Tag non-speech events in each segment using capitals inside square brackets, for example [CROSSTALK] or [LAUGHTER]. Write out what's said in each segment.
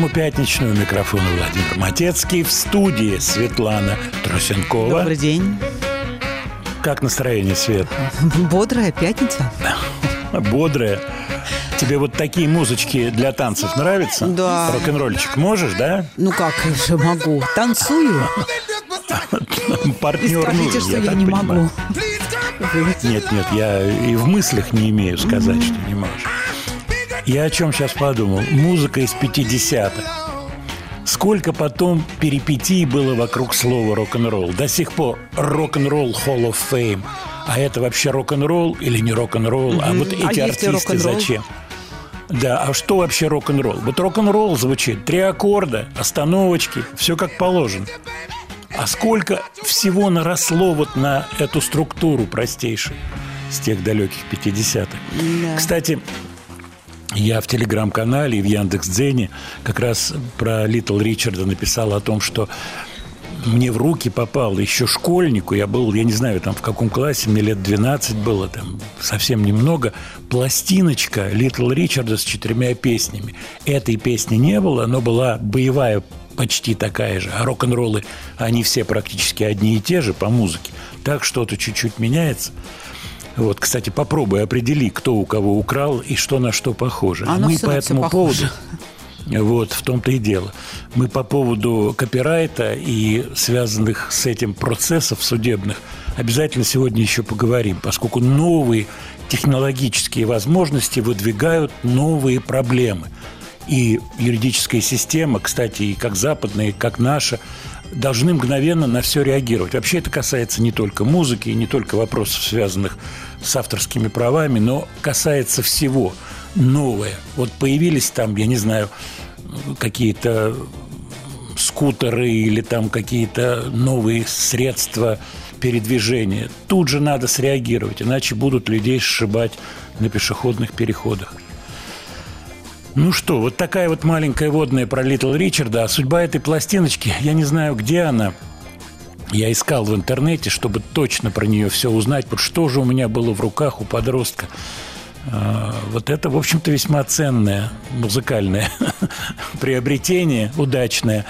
Программу пятничную. Микрофон Владимир Матецкий. В студии Светлана Трусенкова. Добрый день. Как настроение, Свет? Бодрая пятница. Бодрая. Тебе вот такие музычки для танцев нравятся? Да. Рок-н-ролльчик можешь, да? Ну как же могу? Танцую. Партнер Скажите, нужен, что я, так не понимаю. могу. Нет, нет, я и в мыслях не имею сказать, что не можешь. Я о чем сейчас подумал? Музыка из 50-х. Сколько потом перипетий было вокруг слова рок-н-ролл. До сих пор рок-н-ролл Hall of Fame. А это вообще рок-н-ролл или не рок-н-ролл? А вот А эти ли артисты зачем? Да, а что вообще рок-н-ролл? Вот рок-н-ролл звучит. Три аккорда, остановочки, все как положено. А сколько всего наросло вот на эту структуру простейшую с тех далеких 50-х. Да. Кстати, я в телеграм-канале и в Яндекс.Дзене как раз про Литл Ричарда написал о том, что мне в руки попал еще школьнику, я был, я не знаю, там в каком классе, мне лет 12 было, там совсем немного, пластиночка Литл Ричарда с четырьмя песнями. Этой песни не было, но была боевая почти такая же, а рок-н-роллы, они все практически одни и те же по музыке. Так что-то чуть-чуть меняется. Вот, кстати, попробуй определи, кто у кого украл и что на что похоже. Оно Мы по этому поводу вот, в том-то и дело. Мы по поводу копирайта и связанных с этим процессов судебных обязательно сегодня еще поговорим, поскольку новые технологические возможности выдвигают новые проблемы. И юридическая система, кстати, и как западная, и как наша, должны мгновенно на все реагировать. Вообще это касается не только музыки, не только вопросов, связанных с авторскими правами, но касается всего новое. Вот появились там, я не знаю, какие-то скутеры или там какие-то новые средства передвижения. Тут же надо среагировать, иначе будут людей сшибать на пешеходных переходах. Ну что, вот такая вот маленькая водная про Литл Ричарда. А судьба этой пластиночки, я не знаю, где она. Я искал в интернете, чтобы точно про нее все узнать. Вот что же у меня было в руках у подростка. А, Вот это, в общем-то, весьма ценное музыкальное [LAUGHS] приобретение, удачное.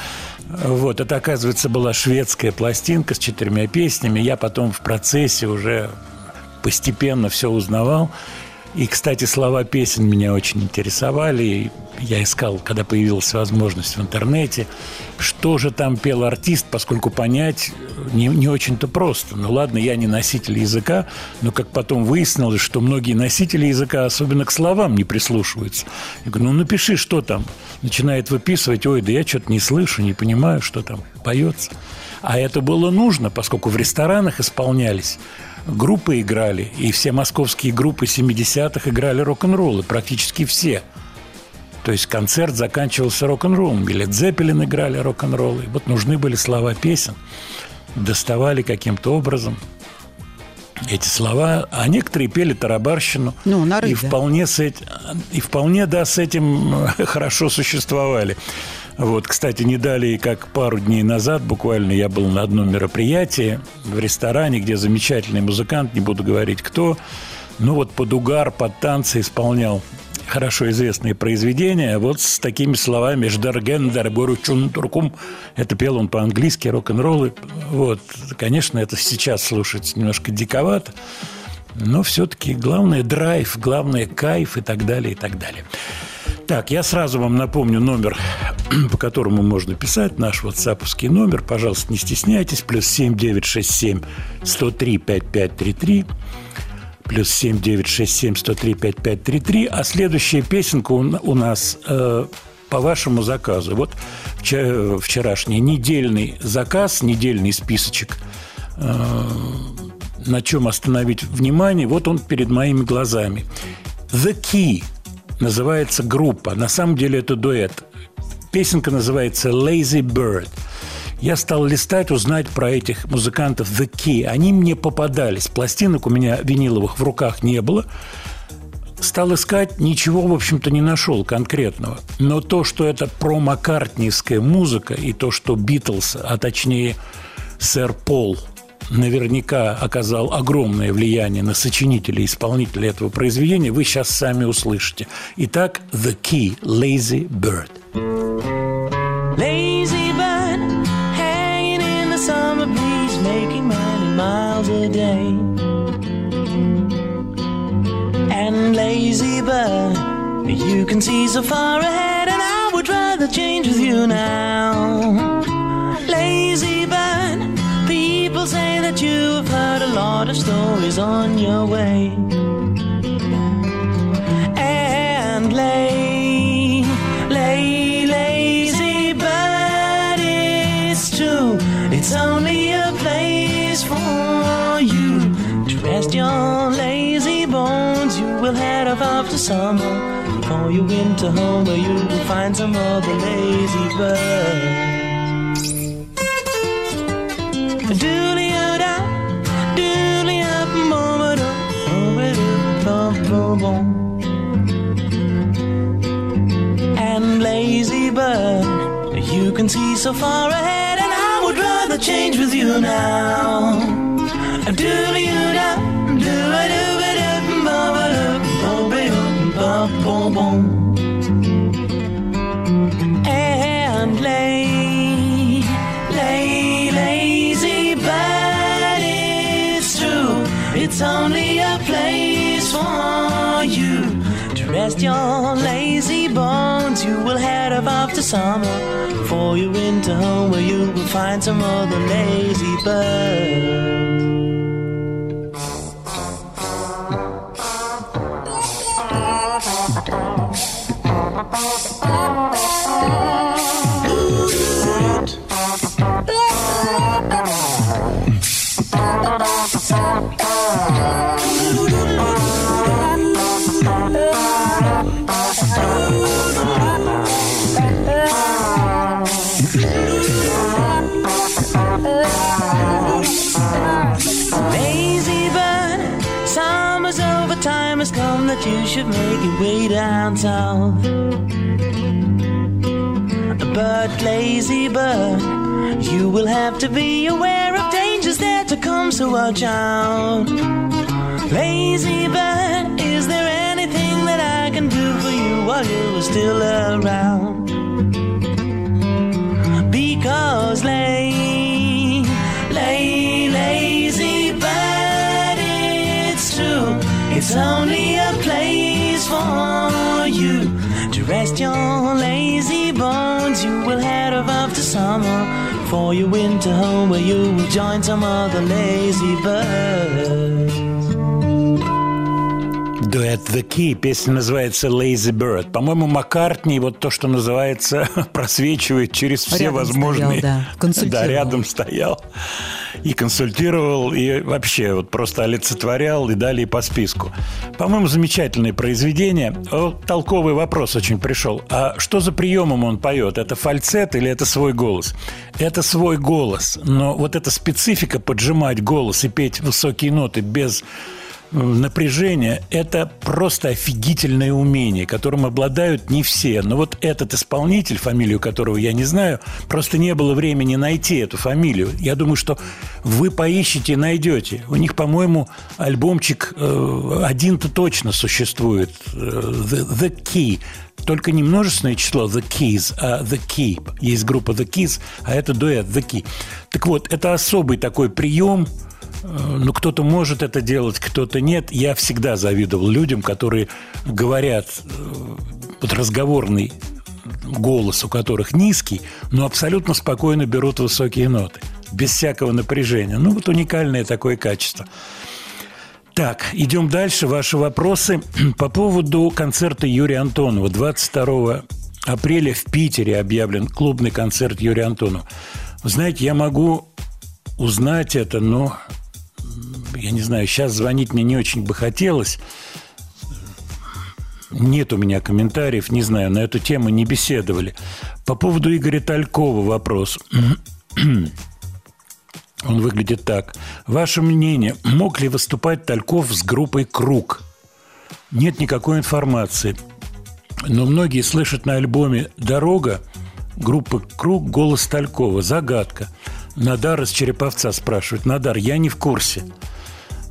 Вот, это, оказывается, была шведская пластинка с четырьмя песнями. Я потом в процессе уже постепенно все узнавал. И, кстати, слова песен меня очень интересовали. Я искал, когда появилась возможность в интернете, что же там пел артист, поскольку понять не, не очень-то просто. Ну ладно, я не носитель языка, но как потом выяснилось, что многие носители языка особенно к словам не прислушиваются. Я говорю, ну напиши, что там. Начинает выписывать, ой, да я что-то не слышу, не понимаю, что там поется. А это было нужно, поскольку в ресторанах исполнялись группы играли, и все московские группы 70-х играли рок-н-роллы, практически все. То есть концерт заканчивался рок-н-роллом. Или Дзеппелин играли рок-н-роллы. Вот нужны были слова песен. Доставали каким-то образом. эти слова, а некоторые пели тарабарщину. Ну, нары, и да. вполне с этим, и вполне, да, с этим [LAUGHS] хорошо существовали. Вот, кстати, не далее, как пару дней назад, буквально я был на одном мероприятии в ресторане, где замечательный музыкант, не буду говорить кто, ну вот под угар, под танцы исполнял хорошо известные произведения, вот с такими словами «Ждарген, дарбору чун туркум». Это пел он по-английски, рок-н-роллы. Вот, конечно, это сейчас слушать немножко диковато, но все-таки главное – драйв, главное – кайф и так далее, и так далее. Так, я сразу вам напомню номер, [CLEARS THROAT] по которому можно писать, наш ватсаповский номер. Пожалуйста, не стесняйтесь. Плюс семь девять шесть семь сто три пять пять три три плюс 7 967 103 5533. А следующая песенка у, нас э, по вашему заказу. Вот вчера, вчерашний недельный заказ, недельный списочек, э, на чем остановить внимание, вот он перед моими глазами. The Key называется группа. На самом деле это дуэт. Песенка называется Lazy Bird – я стал листать, узнать про этих музыкантов The Key. Они мне попадались. Пластинок у меня виниловых в руках не было. Стал искать, ничего, в общем-то, не нашел конкретного. Но то, что это про-маккартнийская музыка, и то, что Битлз, а точнее сэр Пол, наверняка оказал огромное влияние на сочинителей и исполнителей этого произведения, вы сейчас сами услышите. Итак, The Key, Lazy Bird. Lazy bird summer breeze making 90 miles a day. And lazy bird, you can see so far ahead, and I would rather change with you now. Lazy bird, people say that you have heard a lot of stories on your way. And lay, lay, lazy bird, it's true. It's only a place for you to rest your lazy bones. You will head off after summer for your winter home where you will find some other lazy birds. And lazy bird, you can see so far ahead, and I would rather change with you now. Do you da, do a do a do, bum bum bum bum bum bum bum. It's only a place for you to rest your lazy bones. You will head off after summer for your winter home where you will find some other lazy birds. Way down. But lazy bird, you will have to be aware of dangers there to come, so watch out. Lazy bird, is there anything that I can do for you while you are still around? Because lay, lay, lazy bird, it's true. It's only a rest your lazy bones. You will head off after summer for your winter home where you will join some other lazy birds. Дуэт The Key. Песня называется Lazy Bird. По-моему, Маккартни вот то, что называется, [LAUGHS] просвечивает через все Рядом возможные... стоял, да, консультировал. Да, рядом стоял и консультировал, и вообще вот просто олицетворял, и далее по списку. По-моему, замечательное произведение. Вот толковый вопрос очень пришел. А что за приемом он поет? Это фальцет или это свой голос? Это свой голос, но вот эта специфика поджимать голос и петь высокие ноты без напряжение – это просто офигительное умение, которым обладают не все. Но вот этот исполнитель, фамилию которого я не знаю, просто не было времени найти эту фамилию. Я думаю, что вы поищите и найдете. У них, по-моему, альбомчик э, один-то точно существует. Э, The, The Key. Только не множественное число The Keys, а The Key. Есть группа The Keys, а это дуэт The Key. Так вот, это особый такой прием – ну, кто-то может это делать, кто-то нет. Я всегда завидовал людям, которые говорят э, под разговорный голос, у которых низкий, но абсолютно спокойно берут высокие ноты, без всякого напряжения. Ну, вот уникальное такое качество. Так, идем дальше. Ваши вопросы [CLEARS THROAT] по поводу концерта Юрия Антонова. 22 апреля в Питере объявлен клубный концерт Юрия Антонова. Знаете, я могу узнать это, но я не знаю, сейчас звонить мне не очень бы хотелось. Нет у меня комментариев, не знаю, на эту тему не беседовали. По поводу Игоря Талькова вопрос. [CLEARS THROAT] Он выглядит так. Ваше мнение, мог ли выступать Тальков с группой «Круг»? Нет никакой информации. Но многие слышат на альбоме «Дорога» группы «Круг» голос Талькова. Загадка. Надар из Череповца спрашивает. Надар, я не в курсе.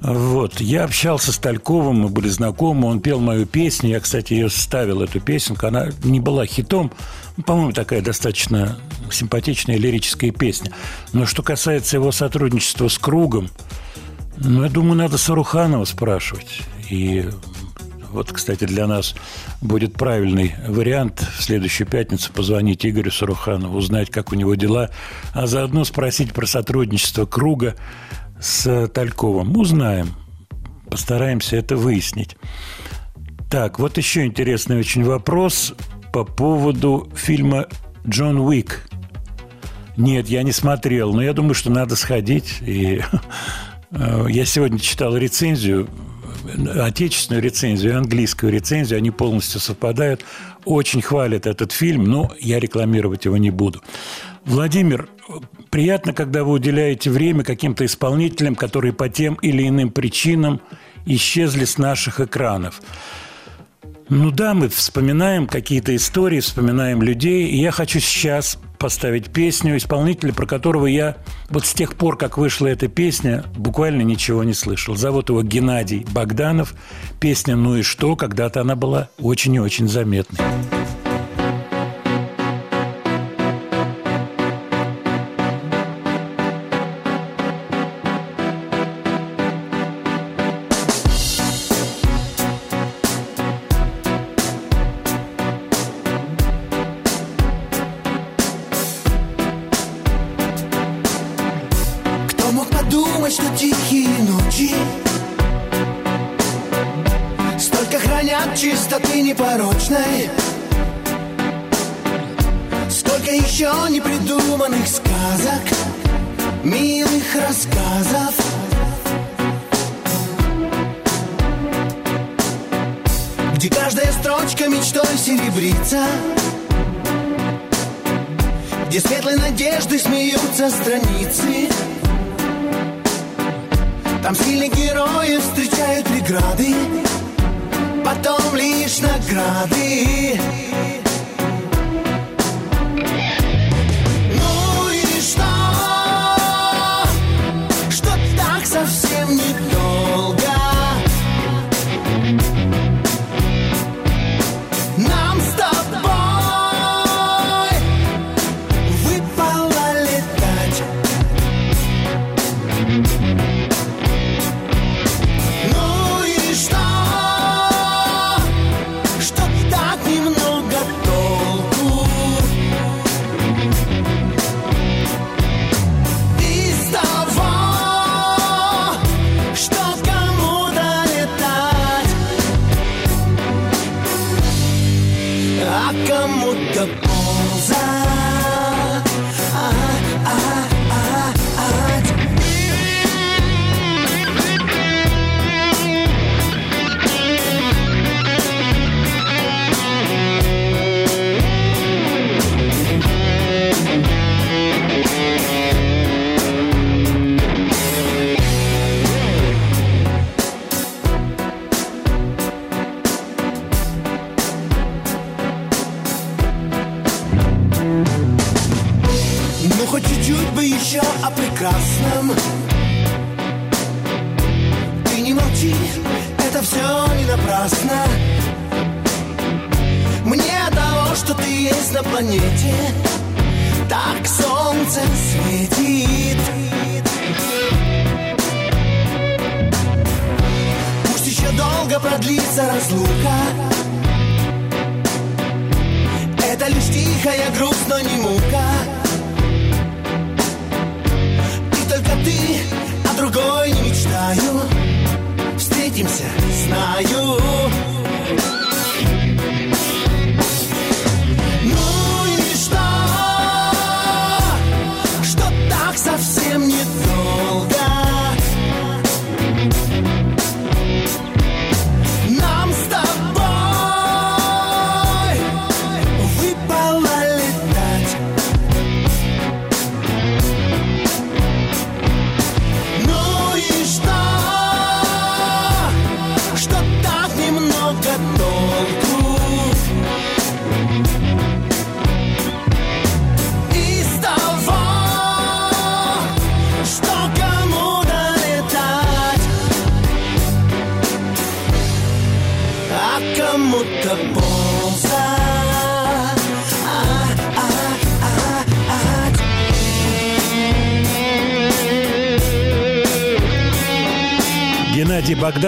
Вот. Я общался с Тальковым, мы были знакомы, он пел мою песню. Я, кстати, ее ставил, эту песенку. Она не была хитом. Ну, по-моему, такая достаточно симпатичная лирическая песня. Но что касается его сотрудничества с Кругом, ну, я думаю, надо Саруханова спрашивать. И вот, кстати, для нас будет правильный вариант в следующую пятницу позвонить Игорю Саруханову, узнать, как у него дела, а заодно спросить про сотрудничество Круга с Тальковым. Узнаем. Постараемся это выяснить. Так, вот еще интересный очень вопрос по поводу фильма «Джон Уик». Нет, я не смотрел, но я думаю, что надо сходить. И [LAUGHS] э, я сегодня читал рецензию, отечественную рецензию и английскую рецензию, они полностью совпадают. Очень хвалят этот фильм, но я рекламировать его не буду. Владимир, приятно, когда вы уделяете время каким-то исполнителям, которые по тем или иным причинам исчезли с наших экранов. Ну да, мы вспоминаем какие-то истории, вспоминаем людей. И я хочу сейчас поставить песню исполнителя, про которого я вот с тех пор, как вышла эта песня, буквально ничего не слышал. Зовут его Геннадий Богданов. Песня «Ну и что?» Когда-то она была очень и очень заметной.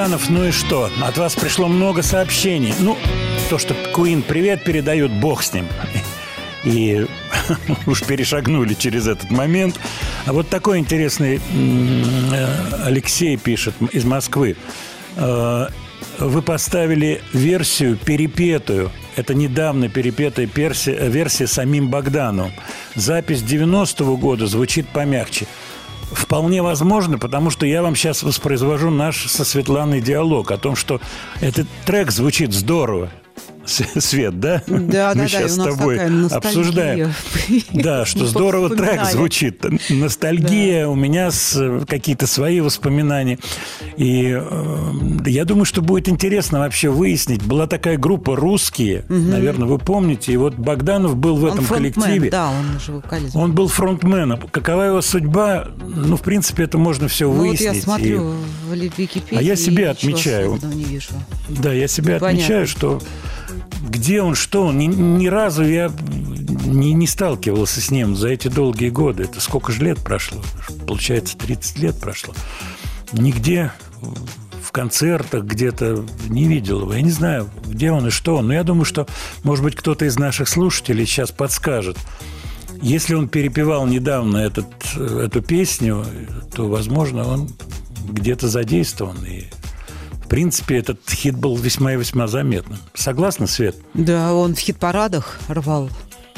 Богданов, ну и что? От вас пришло много сообщений. Ну, то, что Куин привет передают, бог с ним. И [LAUGHS] уж перешагнули через этот момент. А вот такой интересный Алексей пишет из Москвы. Э, Вы поставили версию перепетую. Это недавно перепетая версия самим Богдановым. Запись 90-го года звучит помягче. Вполне возможно, потому что я вам сейчас воспроизвожу наш со Светланой диалог о том, что этот трек звучит здорово. Свет, да? Да, да, Мы да, сейчас с тобой обсуждаем. [LAUGHS] Да, что здорово трек звучит. Ностальгия, у меня какие-то свои воспоминания. И э, я думаю, что будет интересно вообще выяснить. Была такая группа «Русские», наверное, вы помните. И вот Богданов был в этом коллективе. Да, он же вокалист. Он был фронтменом. Какова его судьба? Ну, в принципе, это можно все Ну, вот выяснить. я смотрю в Википедии. А я себе отмечаю. да, я себе отмечаю, что где он, что он. Ни, ни разу я не, не сталкивался с ним за эти долгие годы. Это сколько же лет прошло? Получается, 30 лет прошло. Нигде в концертах где-то не видел его. Я не знаю, где он и что он. Но я думаю, что, может быть, кто-то из наших слушателей сейчас подскажет. Если он перепевал недавно этот, эту песню, то, возможно, он где-то задействован. И, принципе, этот хит был весьма и весьма заметным. Согласна, Свет? Да, он в хит-парадах рвал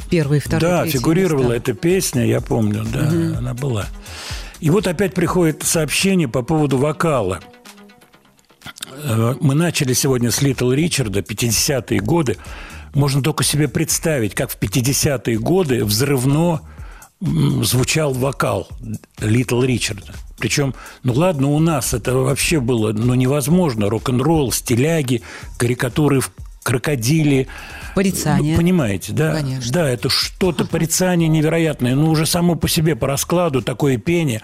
первый, второй, да, фигурировала места. эта песня, я помню, да, она была. И вот опять приходит сообщение по поводу вокала. Э, Мы начали сегодня с Литл Ричарда, 50-е годы. Можно только себе представить, как в 50-е годы взрывно звучал вокал Литл Ричарда. Причем, ну ладно, у нас это вообще было ну, невозможно. Рок-н-ролл, стиляги, карикатуры в крокодиле. Порицание. Ну, понимаете, да? Конечно. Да, это что-то порицание невероятное. Ну, уже само по себе, по раскладу, такое пение.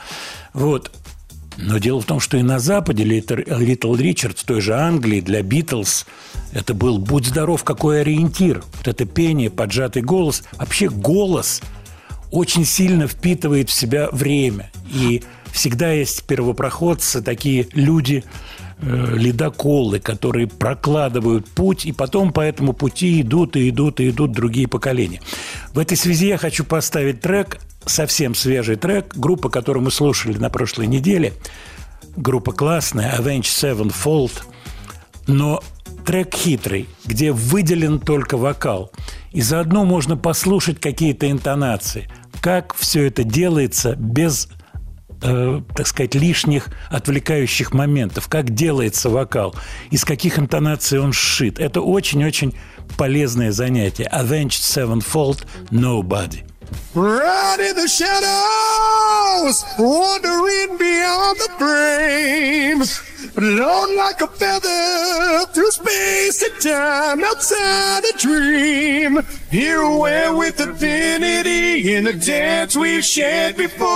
Вот. Но дело в том, что и на Западе Литл Ричард в той же Англии для Битлз это был «Будь здоров, какой ориентир». Вот это пение, поджатый голос. Вообще голос очень сильно впитывает в себя время. И всегда есть первопроходцы, такие люди, э, ледоколы, которые прокладывают путь, и потом по этому пути идут и идут и идут другие поколения. В этой связи я хочу поставить трек, совсем свежий трек, группа, которую мы слушали на прошлой неделе, группа классная, Avenged Sevenfold, но трек хитрый, где выделен только вокал. И заодно можно послушать какие-то интонации. Как все это делается без э, так сказать, лишних отвлекающих моментов, как делается вокал, из каких интонаций он сшит. Это очень-очень полезное занятие. Avenged Sevenfold Nobody. Right in the shadows, wandering beyond the frames. Blown like a feather through space and time outside a dream. Here we're with infinity in a dance we've shared before.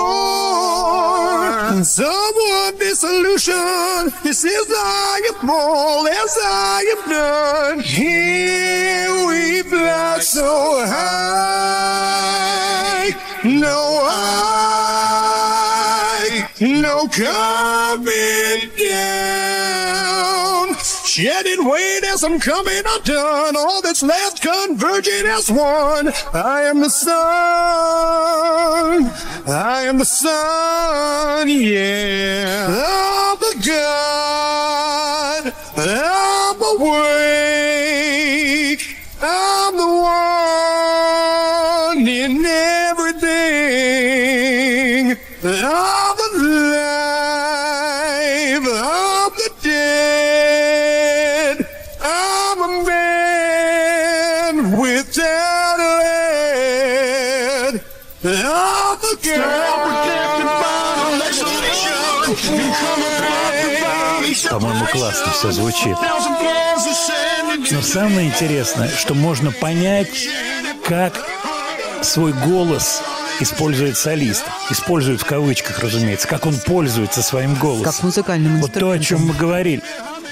Someone dissolution, this is I am all as I am done. Here we fly so high, no high, no coming down. Shedding weight as I'm coming undone. All that's left converging as one. I am the sun. I am the sun. Yeah. I'm the God. I'm awake. I'm the one in everything. I'm По-моему, классно все звучит. Но самое интересное, что можно понять, как свой голос использует солист. Использует в кавычках, разумеется. Как он пользуется своим голосом. Как музыкальным Вот то, о чем мы говорили.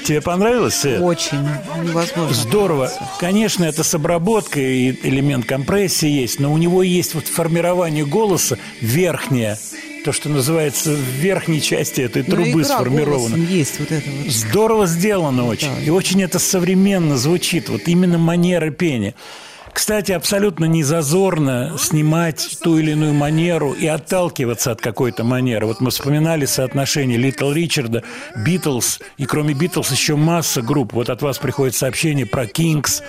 Тебе понравилось, Свет? Очень невозможно. Здорово. Конечно, это с обработкой, и элемент компрессии есть, но у него есть вот формирование голоса верхнее, то, что называется в верхней части этой Ну, трубы сформировано. есть вот это вот. Здорово сделано очень. Да. И очень это современно звучит. Вот именно манера пения. Кстати, абсолютно не зазорно снимать ту или иную манеру и отталкиваться от какой-то манеры. Вот мы вспоминали соотношение Литл Ричарда, Битлз, и кроме Битлз еще масса групп. Вот от вас приходит сообщение про Кингс.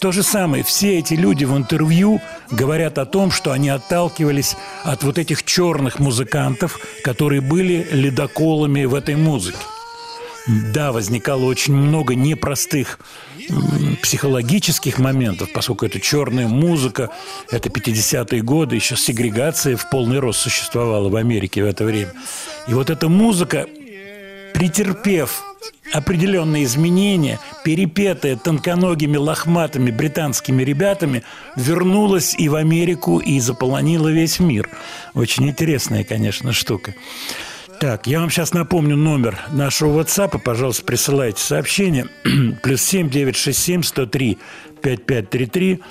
То же самое. Все эти люди в интервью говорят о том, что они отталкивались от вот этих черных музыкантов, которые были ледоколами в этой музыке. Да, возникало очень много непростых психологических моментов, поскольку это черная музыка, это 50-е годы, еще сегрегация в полный рост существовала в Америке в это время. И вот эта музыка, претерпев определенные изменения, перепетая тонконогими лохматыми британскими ребятами, вернулась и в Америку, и заполонила весь мир. Очень интересная, конечно, штука. Так, я вам сейчас напомню номер нашего WhatsApp. Пожалуйста, присылайте сообщение. [CLEARS THROAT] Плюс семь девять шесть семь сто три пять пять три три.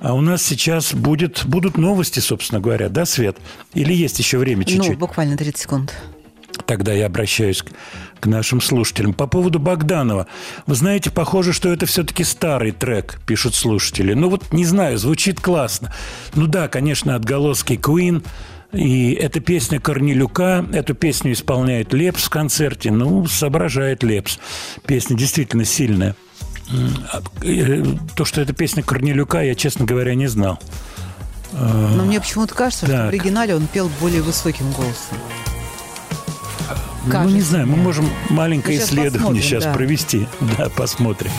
А у нас сейчас будет, будут новости, собственно говоря, да, Свет? Или есть еще время чуть-чуть? Ну, буквально 30 секунд. Тогда я обращаюсь к, к нашим слушателям. По поводу Богданова. Вы знаете, похоже, что это все-таки старый трек, пишут слушатели. Ну вот, не знаю, звучит классно. Ну да, конечно, отголоски Queen. И эта песня Корнелюка, эту песню исполняет Лепс в концерте. Ну, соображает Лепс. Песня действительно сильная. А, э, То, что это песня Корнелюка, я, честно говоря, не знал. Но мне почему-то кажется, что так. в оригинале он пел более высоким голосом. Ну, не Кажется знаю, мы можем маленькое Ну, щас исследование сейчас да. провести. Да, посмотрим.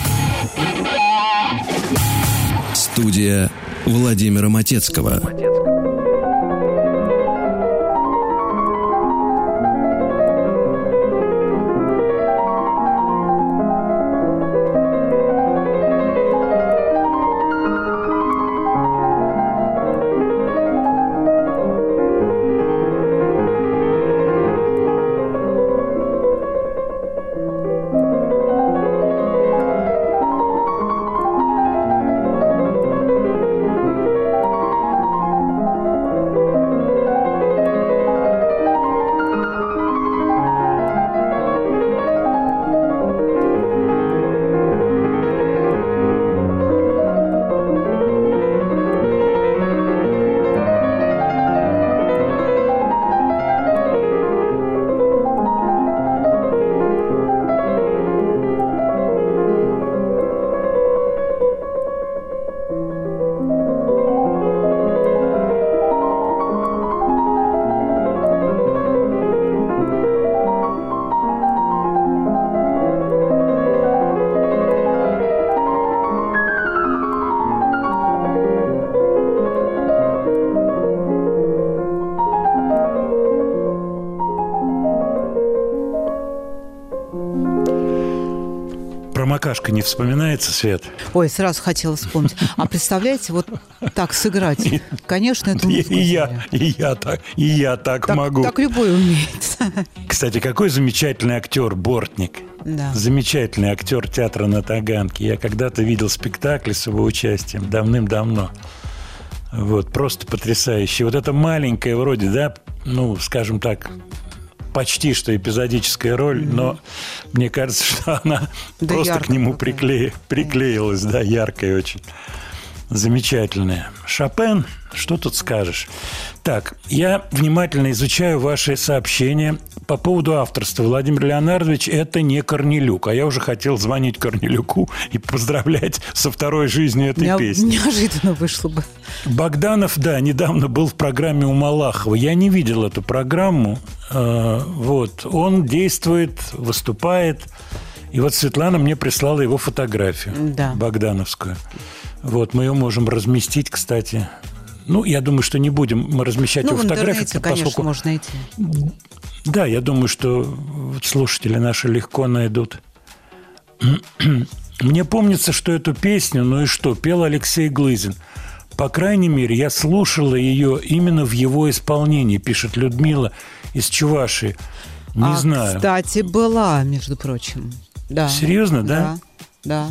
Студия Владимира Матецкого. Thank Промокашка не вспоминается, Свет? Ой, сразу хотела вспомнить. А представляете, вот так сыграть, конечно, это музыку и я, и я так, и я так, Так, могу. так любой умеет. [LAUGHS] Кстати, какой замечательный актер Бортник. Да. Замечательный актер театра на Таганке. Я когда-то видел спектакль с его участием давным-давно. Вот, просто потрясающий. Вот эта маленькая вроде, да, ну, скажем так, почти что эпизодическая роль, но мне кажется, [LAUGHS] что она Да просто к яркая нему прикле- приклеилась, да, яркая очень. Замечательная. Шопен, что тут скажешь? Так, я внимательно изучаю ваши сообщения по поводу авторства. Владимир Леонардович – это не Корнелюк. А я уже хотел звонить Корнелюку и поздравлять со второй жизнью этой Нео- песни. Неожиданно вышло бы. Богданов, да, недавно был в программе у Малахова. Я не видел эту программу. Э, Вот. Он действует, выступает. И вот Светлана мне прислала его фотографию. Да. Богдановскую. Вот, мы ее можем разместить, кстати. Ну, я думаю, что не будем мы размещать Ну, его в интернете, конечно, поскольку... можно найти. Да, я думаю, что слушатели наши легко найдут. [CLEARS THROAT] Мне помнится, что эту песню, ну и что, пел Алексей Глызин. По крайней мере, я слушала ее именно в его исполнении, пишет Людмила из Чувашии. Не а, знаю. Кстати, была, между прочим. Да. Серьезно, да? Да.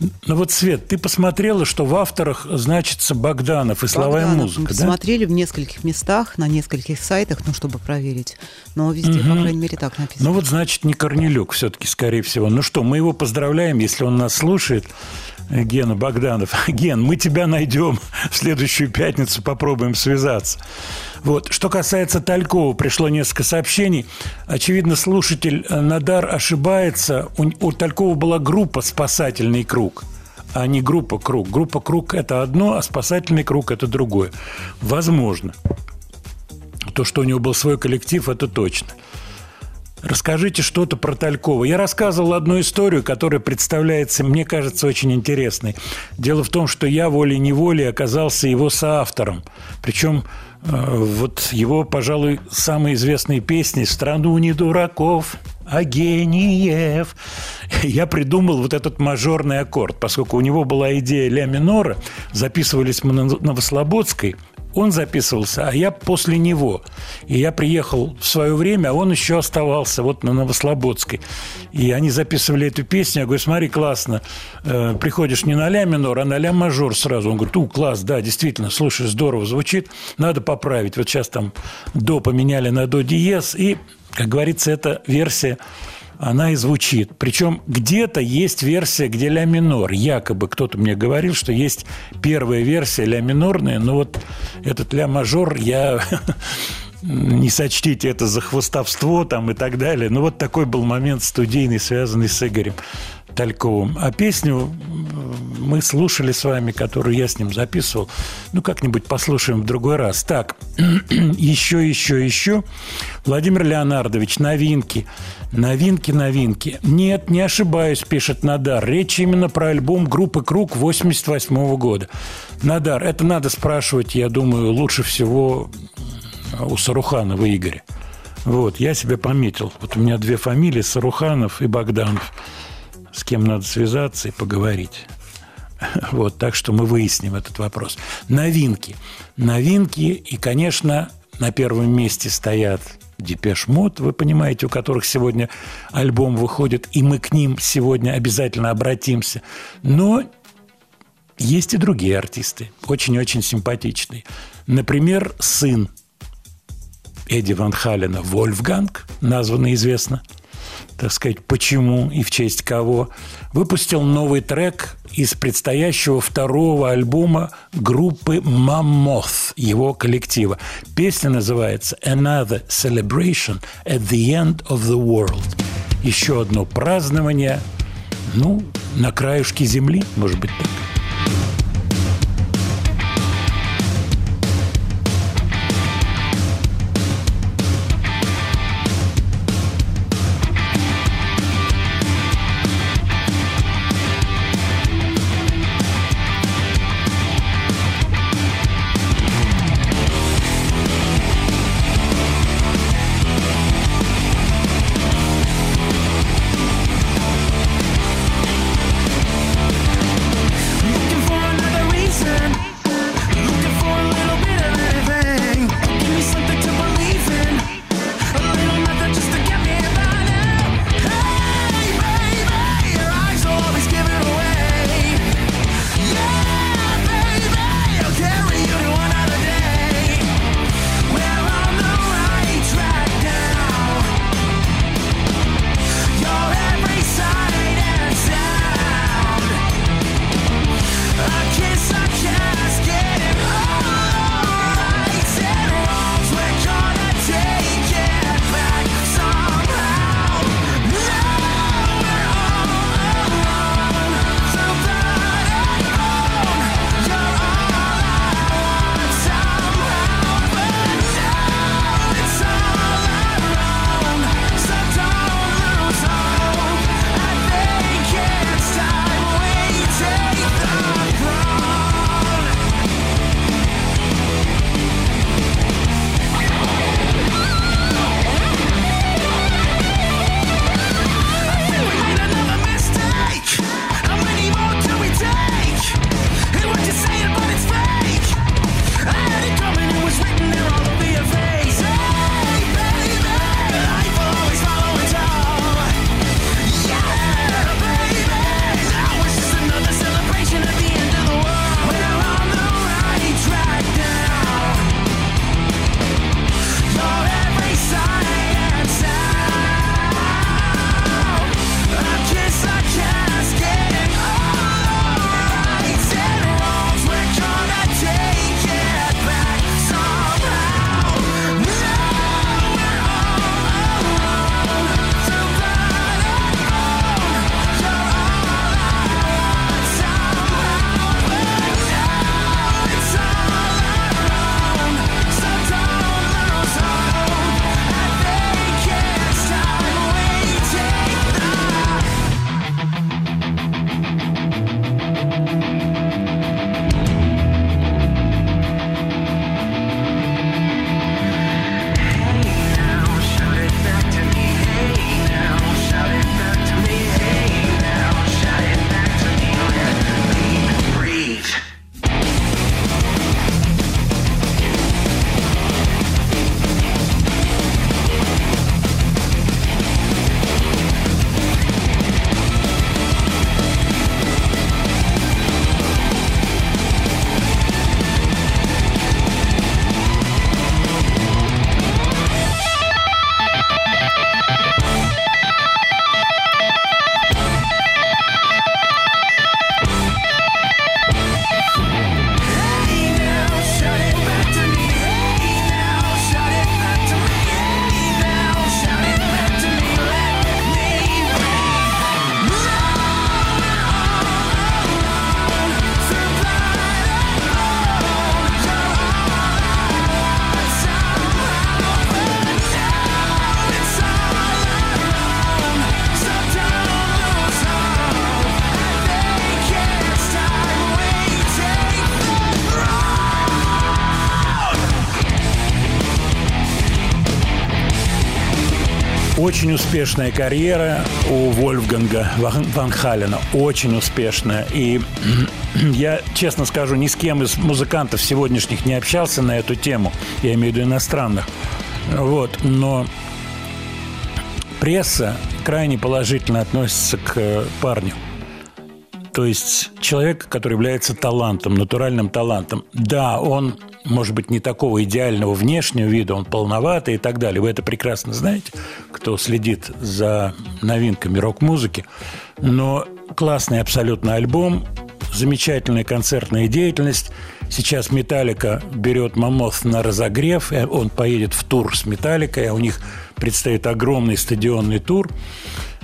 Ну вот, Свет, ты посмотрела, что в авторах значится Богданов и слова и музыка, Мы да? Смотрели в нескольких местах, на нескольких сайтах, ну, чтобы проверить. Но везде, по крайней мере, так написано. Ну вот, значит, не Корнелюк все-таки, скорее всего. Ну что, мы его поздравляем, если он нас слушает. Э, Гена Богданов. [LAUGHS] Ген, мы тебя найдем в следующую пятницу, попробуем связаться. Вот. Что касается Талькова, пришло несколько сообщений. Очевидно, слушатель э, Надар ошибается. У, у Талькова была группа «Спасательный круг», а не группа «Круг». Группа «Круг» – это одно, а «Спасательный круг» – это другое. Возможно. То, что у него был свой коллектив, это точно. Расскажите что-то про Талькова. Я рассказывал одну историю, которая представляется, мне кажется, очень интересной. Дело в том, что я волей-неволей оказался его соавтором. Причем э, вот его, пожалуй, самые известные песни «Страну не дураков», а гениев. Я придумал вот этот мажорный аккорд, поскольку у него была идея ля минора, записывались мы на Новослободской, он записывался, а я после него. И я приехал в свое время, а он еще оставался вот на Новослободской. И они записывали эту песню. Я говорю, смотри, классно. Э, приходишь не на ля минор, а на ля мажор сразу. Он говорит, у, класс, да, действительно, слушай, здорово звучит. Надо поправить. Вот сейчас там до поменяли на до диез. И, как говорится, эта версия она и звучит. Причем где-то есть версия, где ля минор. Якобы кто-то мне говорил, что есть первая версия ля минорная, но вот этот ля мажор я [LAUGHS] не сочтите это за хвостовство там и так далее. Но вот такой был момент студийный, связанный с Игорем Тальковым. А песню мы слушали с вами, которую я с ним записывал. Ну, как-нибудь послушаем в другой раз. Так, еще, еще, еще. Владимир Леонардович, новинки. Новинки, новинки. Нет, не ошибаюсь, пишет Надар. Речь именно про альбом группы «Круг» 88 года. Надар, это надо спрашивать, я думаю, лучше всего у Саруханова Игоря. Вот, я себе пометил. Вот у меня две фамилии, Саруханов и Богданов. С кем надо связаться и поговорить. [LAUGHS] Вот, так что мы выясним этот вопрос. Новинки. Новинки, и, конечно, на первом месте стоят Depeche Mode, вы понимаете, у которых сегодня альбом выходит, и мы к ним сегодня обязательно обратимся. Но есть и другие артисты, очень-очень симпатичные. Например, сын Эдди Ван Халена Вольфганг, названный известно, так сказать, почему и в честь кого, выпустил новый трек из предстоящего второго альбома группы Mammoth, его коллектива. Песня называется «Another Celebration at the End of the World». Еще одно празднование, ну, на краюшке земли, может быть, так. Очень успешная карьера у Вольфганга Ван Халена. Очень успешная. И [CLEARS THROAT] я, честно скажу, ни с кем из музыкантов сегодняшних не общался на эту тему. Я имею в виду иностранных. Вот. Но пресса крайне положительно относится к э, парню. То есть человек, который является талантом, натуральным талантом. Да, он, может быть, не такого идеального внешнего вида, он полноватый и так далее. Вы это прекрасно знаете, кто следит за новинками рок-музыки. Но классный абсолютно альбом, замечательная концертная деятельность. Сейчас Металлика берет Мамоth на разогрев. э, Он поедет в тур с Металликой, а у них предстоит огромный стадионный тур.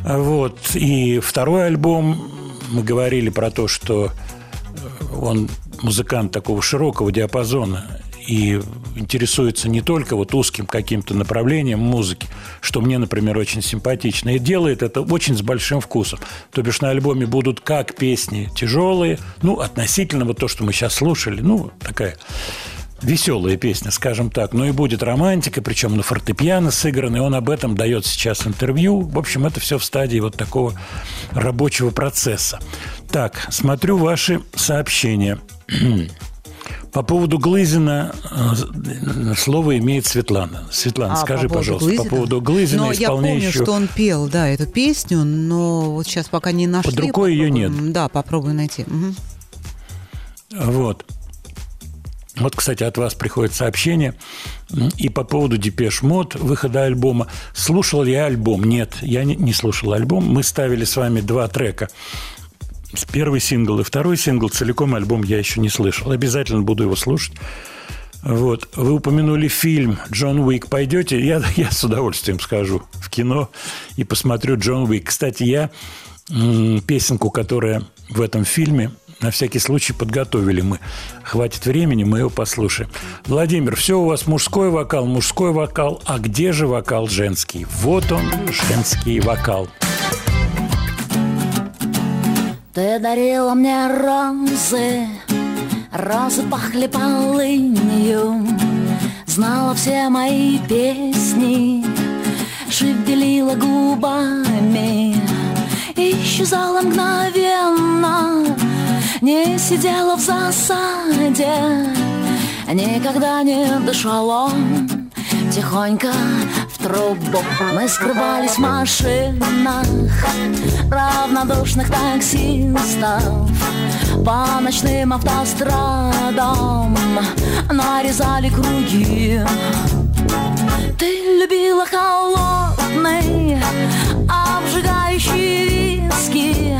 А Вот. И второй альбом, мы говорили про то, что э, он музыкант такого широкого диапазона и интересуется не только вот узким каким-то направлением музыки, что мне, например, очень симпатично, и делает это очень с большим вкусом. То бишь на альбоме будут как песни тяжелые, ну, относительно вот то, что мы сейчас слушали, ну, такая веселая песня, скажем так, но и будет романтика, причем на фортепиано сыграна, он об этом дает сейчас интервью. В общем, это все в стадии вот такого рабочего процесса. Так, смотрю ваши сообщения. [CLEARS THROAT] По поводу Глызина э, слово имеет Светлана. Светлана, А, скажи, по пожалуйста, Глызина? по поводу Глызина, Но я помню, исполняющего... что он пел, да, эту песню, но вот сейчас пока не нашли. Под рукой её попробуем. Да, попробую найти. Мгм. Вот. Вот, кстати, от вас приходит сообщение. И по поводу Depeche Mode, выхода альбома. Слушал ли я альбом? Нет, я не слушал альбом. Мы ставили с вами два трека. Первый сингл и второй сингл. Целиком альбом я еще не слышал. Обязательно буду его слушать. Вот. Вы упомянули фильм «Джон Уик». Пойдете? Я, [LAUGHS] я с удовольствием схожу в кино и посмотрю «Джон Уик». Кстати, я песенку, которая в этом фильме, на всякий случай подготовили мы. Хватит времени, мы его послушаем. Владимир, все у вас мужской вокал, мужской вокал. А где же вокал женский? Вот он, женский вокал. Ты дарила мне розы, розы пахли полынью, Знала все мои песни, шевелила губами, Исчезала мгновенно, не сидела в засаде, Никогда не дышала тихонько трубу. Мы скрывались в машинах равнодушных таксистов По ночным автострадам. Нарезали круги. Ты любила холодный, обжигающий виски.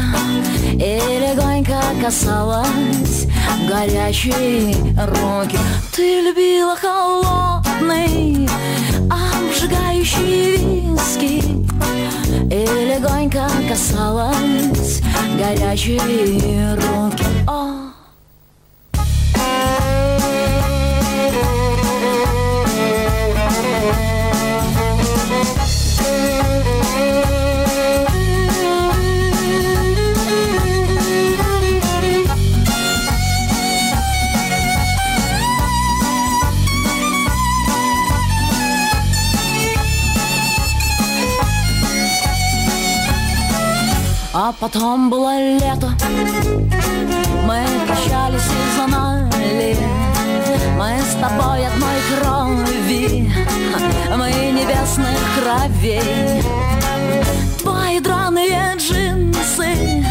И легонько касалась горячие руки. Ты любила холодный, обжигающий виски И легонько касалась горячие руки. О, А потом было лето. Мы прощались и знали Мы с тобой одной крови Мы небесных кровей. Твои драные джинсы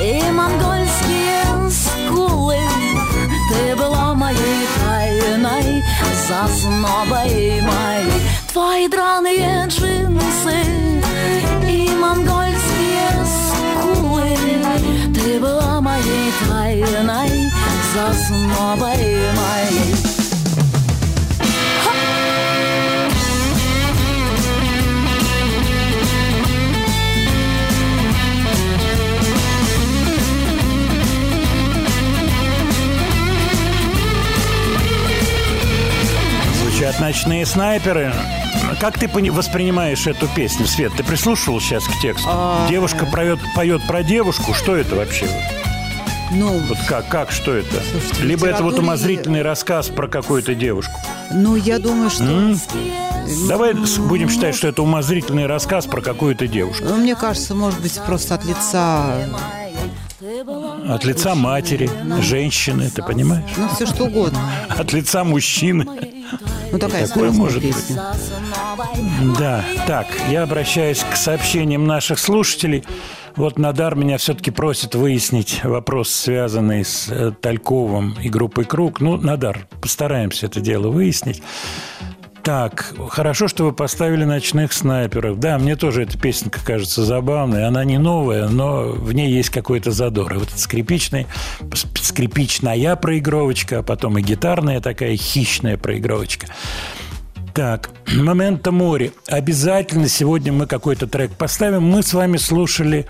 И монгольские скулы Ты была моей тайной Заснобой моей. Твои драные джинсы тайной Заснобой моей Звучат ночные снайперы. Как ты воспринимаешь эту песню, Свет? Ты прислушивал сейчас к тексту? А. Девушка поет, поет про девушку. Что это вообще? Ну, Вот как, как, что это? Слушайте, Либо это вот умозрительный рассказ про какую-то девушку. ну, я думаю, что... Давай с- будем считать, что это умозрительный рассказ про какую-то девушку. Ну, Мне кажется, может быть, просто от лица, От лица матери, женщины, ты понимаешь? ну, все что угодно. От лица мужчины. Ну, такая Такое может быть. песня. Да, так, я обращаюсь к сообщениям наших слушателей. Вот Надар меня все-таки просит выяснить вопрос, связанный с э, Тальковым и группой «Круг». Ну, Надар, постараемся это дело выяснить. Так, хорошо, что вы поставили «Ночных снайперов». Да, мне тоже эта песенка кажется забавной. Она не новая, но в ней есть какой-то задор. И вот эта скрипичный, скрипичная проигровочка, а потом и гитарная такая хищная проигровочка. Так, «Момента море». Обязательно сегодня мы какой-то трек поставим. Мы с вами слушали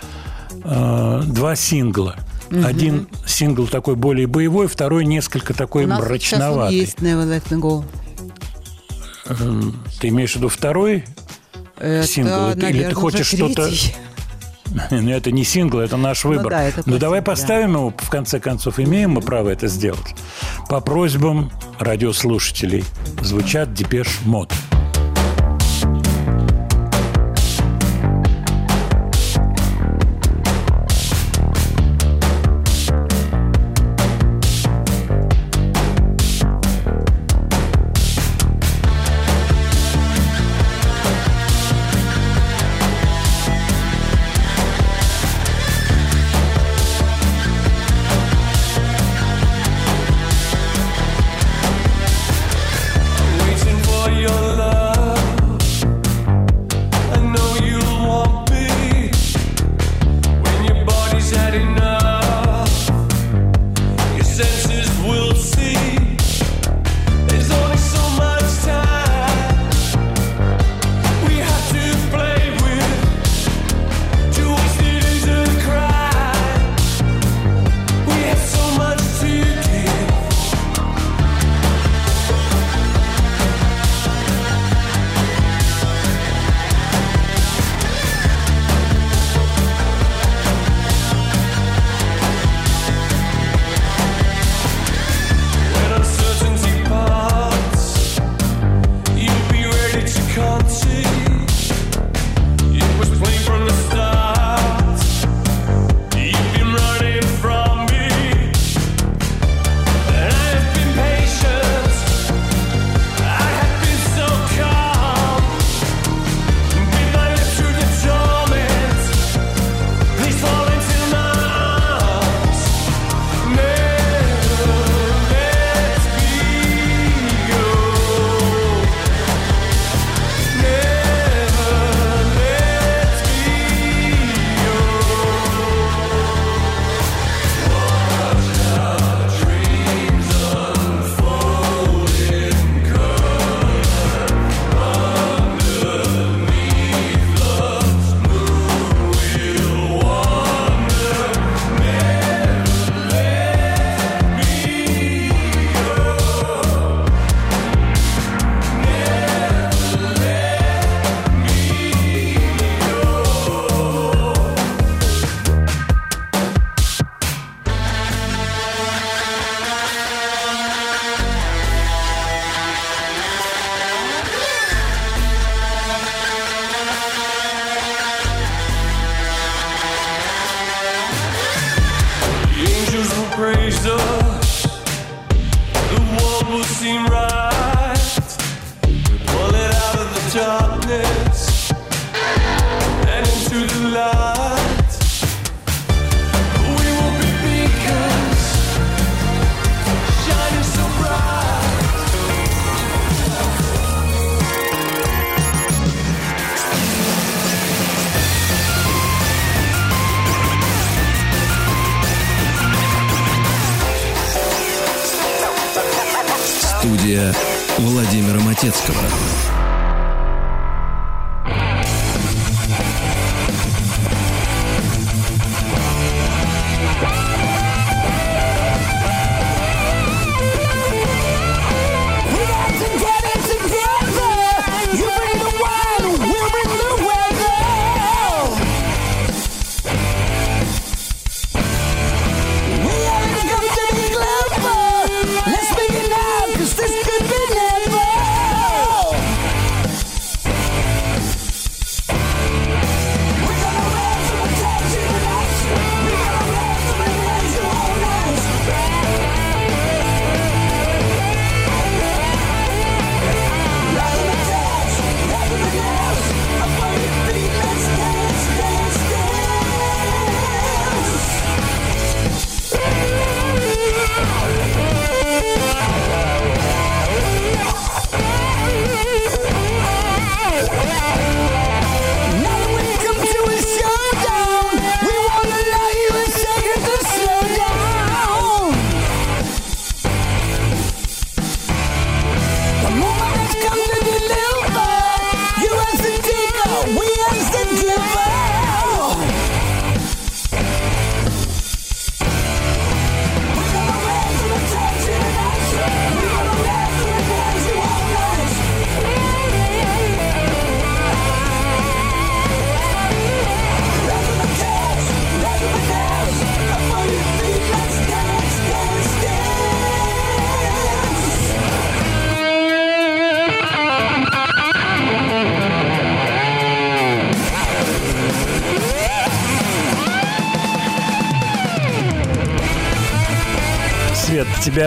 э, два сингла. Один сингл такой более боевой, второй несколько такой У нас сейчас он мрачноватый. есть Never Let Me Go. Ты имеешь в виду второй Это, сингл? Или ты хочешь что-то... [LAUGHS] Ну, это не сингл, это наш выбор. да, это ну, давай поставим его, в конце концов, имеем мы право это сделать. По просьбам радиослушателей звучат Depeche Mode.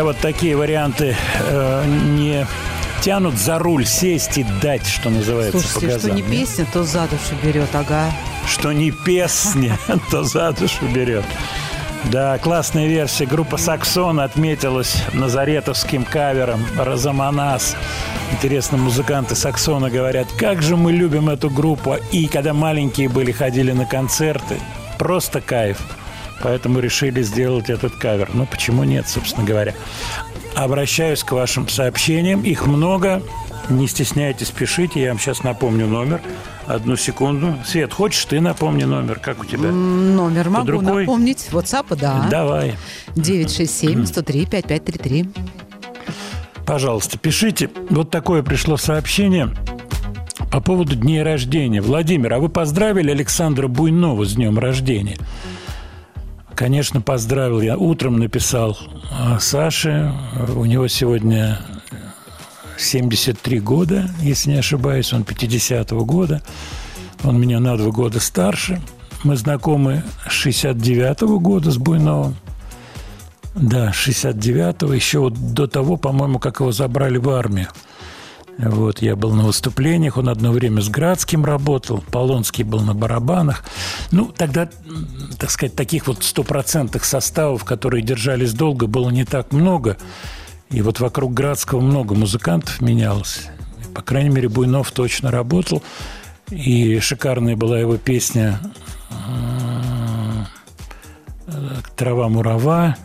Вот такие варианты э, не тянут за руль, сесть и дать, что называется, по Слушайте, что газам, не нет? песня, то за душу берет, ага. Что не песня, [LAUGHS] то за душу берет. Да, классная версия. Группа «Саксон» отметилась назаретовским кавером «Розаманас». Интересно, музыканты «Саксона» говорят, как же мы любим эту группу. И когда маленькие были, ходили на концерты. Просто кайф. Поэтому решили сделать этот кавер. Ну, почему нет, собственно говоря. Обращаюсь к вашим сообщениям. Их много. Не стесняйтесь, пишите. Я вам сейчас напомню номер. Одну секунду. Свет, хочешь ты напомни номер? Как у тебя? Номер могу рукой? напомнить. WhatsApp, да. Давай. 967-103-5533. Пожалуйста, пишите. Вот такое пришло сообщение по поводу дней рождения. Владимир, а вы поздравили Александра Буйнова с днем рождения? Конечно, поздравил. Я утром написал а, Саше. У него сегодня 73 года, если не ошибаюсь. Он 50-го года. Он меня на два года старше. Мы знакомы с 69-го года с Буйновым. Да, 69-го, еще вот до того, по-моему, как его забрали в армию. Вот, я был на выступлениях, он одно время с Градским работал, Полонский был на барабанах. Ну, тогда, так сказать, таких вот стопроцентных составов, которые держались долго, было не так много. И вот вокруг Градского много музыкантов менялось. По крайней мере, Буйнов точно работал. И шикарная была его песня э, «Трава мурава»,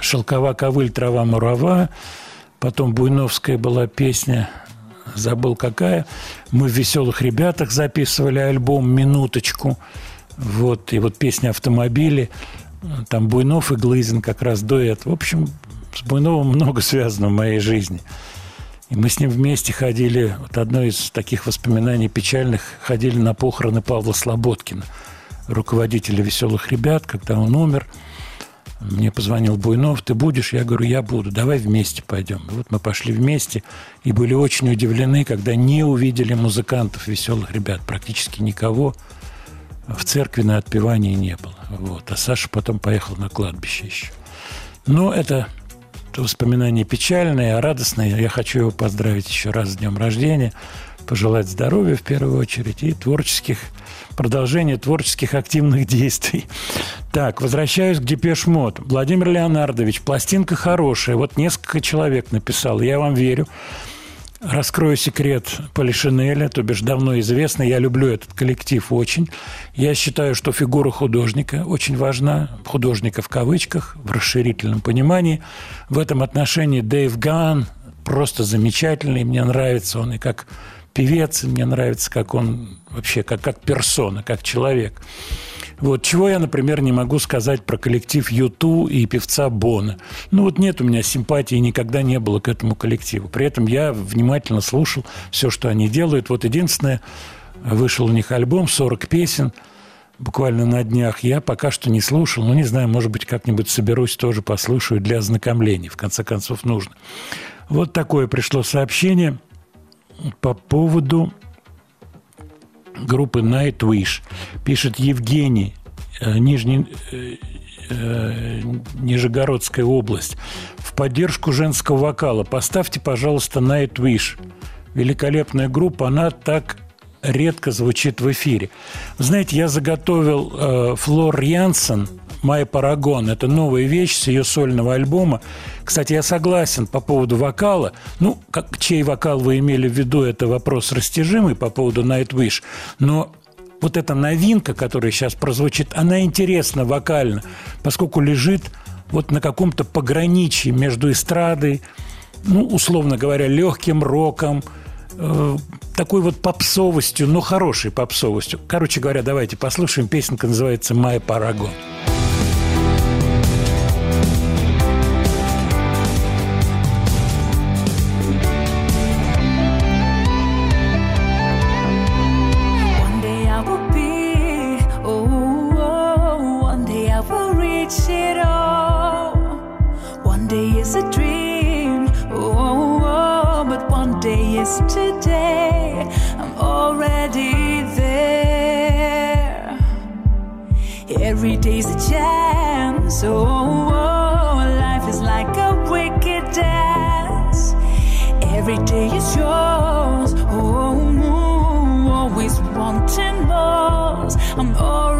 «Шелкова ковыль, трава мурава». Потом Буйновская была песня, забыл какая. Мы в «Веселых ребятах» записывали альбом «Минуточку». Вот, и вот песня «Автомобили». Там Буйнов и Глызин как раз дуэт. В общем, с Буйновым много связано в моей жизни. И мы с ним вместе ходили, вот одно из таких воспоминаний печальных, ходили на похороны Павла Слободкина, руководителя «Веселых ребят», когда он умер. Мне позвонил Буйнов, ты будешь? Я говорю, я буду, давай вместе пойдем. И вот мы пошли вместе и были очень удивлены, когда не увидели музыкантов «Веселых ребят», практически никого в церкви на отпевании не было. Вот. А Саша потом поехал на кладбище еще. Но это воспоминание печальное, а радостное. Я хочу его поздравить еще раз с днем рождения, пожелать здоровья в первую очередь и творческих продолжения творческих активных действий. Так, возвращаюсь к Депеш Мод. Владимир Леонардович, пластинка хорошая. Вот несколько человек написал. Я вам верю. Раскрою секрет Полишинеля, то бишь давно известный. Я люблю этот коллектив очень. Я считаю, что фигура художника очень важна. Художника в кавычках, в расширительном понимании. В этом отношении Дэйв Ган просто замечательный. Мне нравится он и как певец, мне нравится, как он вообще, как, как персона, как человек. Вот чего я, например, не могу сказать про коллектив Юту и певца Бона. Ну вот нет у меня симпатии, никогда не было к этому коллективу. При этом я внимательно слушал все, что они делают. Вот единственное, вышел у них альбом 40 песен, буквально на днях. Я пока что не слушал, ну не знаю, может быть, как-нибудь соберусь, тоже послушаю для ознакомления. В конце концов, нужно. Вот такое пришло сообщение по поводу группы Nightwish. Пишет Евгений, э, Нижний, э, э, Нижегородская область. В поддержку женского вокала поставьте, пожалуйста, Nightwish. Великолепная группа, она так редко звучит в эфире. Знаете, я заготовил э, Флор Янсен «Май Парагон». Это новая вещь с ее сольного альбома. Кстати, я согласен по поводу вокала. Ну, как, чей вокал вы имели в виду, это вопрос растяжимый по поводу Nightwish. Но вот эта новинка, которая сейчас прозвучит, она интересна вокально, поскольку лежит вот на каком-то пограничье между эстрадой, ну, условно говоря, легким роком, э, такой вот попсовостью, но хорошей попсовостью. Короче говоря, давайте послушаем. Песенка называется «Май Парагон». So oh, life is like a wicked dance. Every day is yours. Oh, always wanting more. I'm always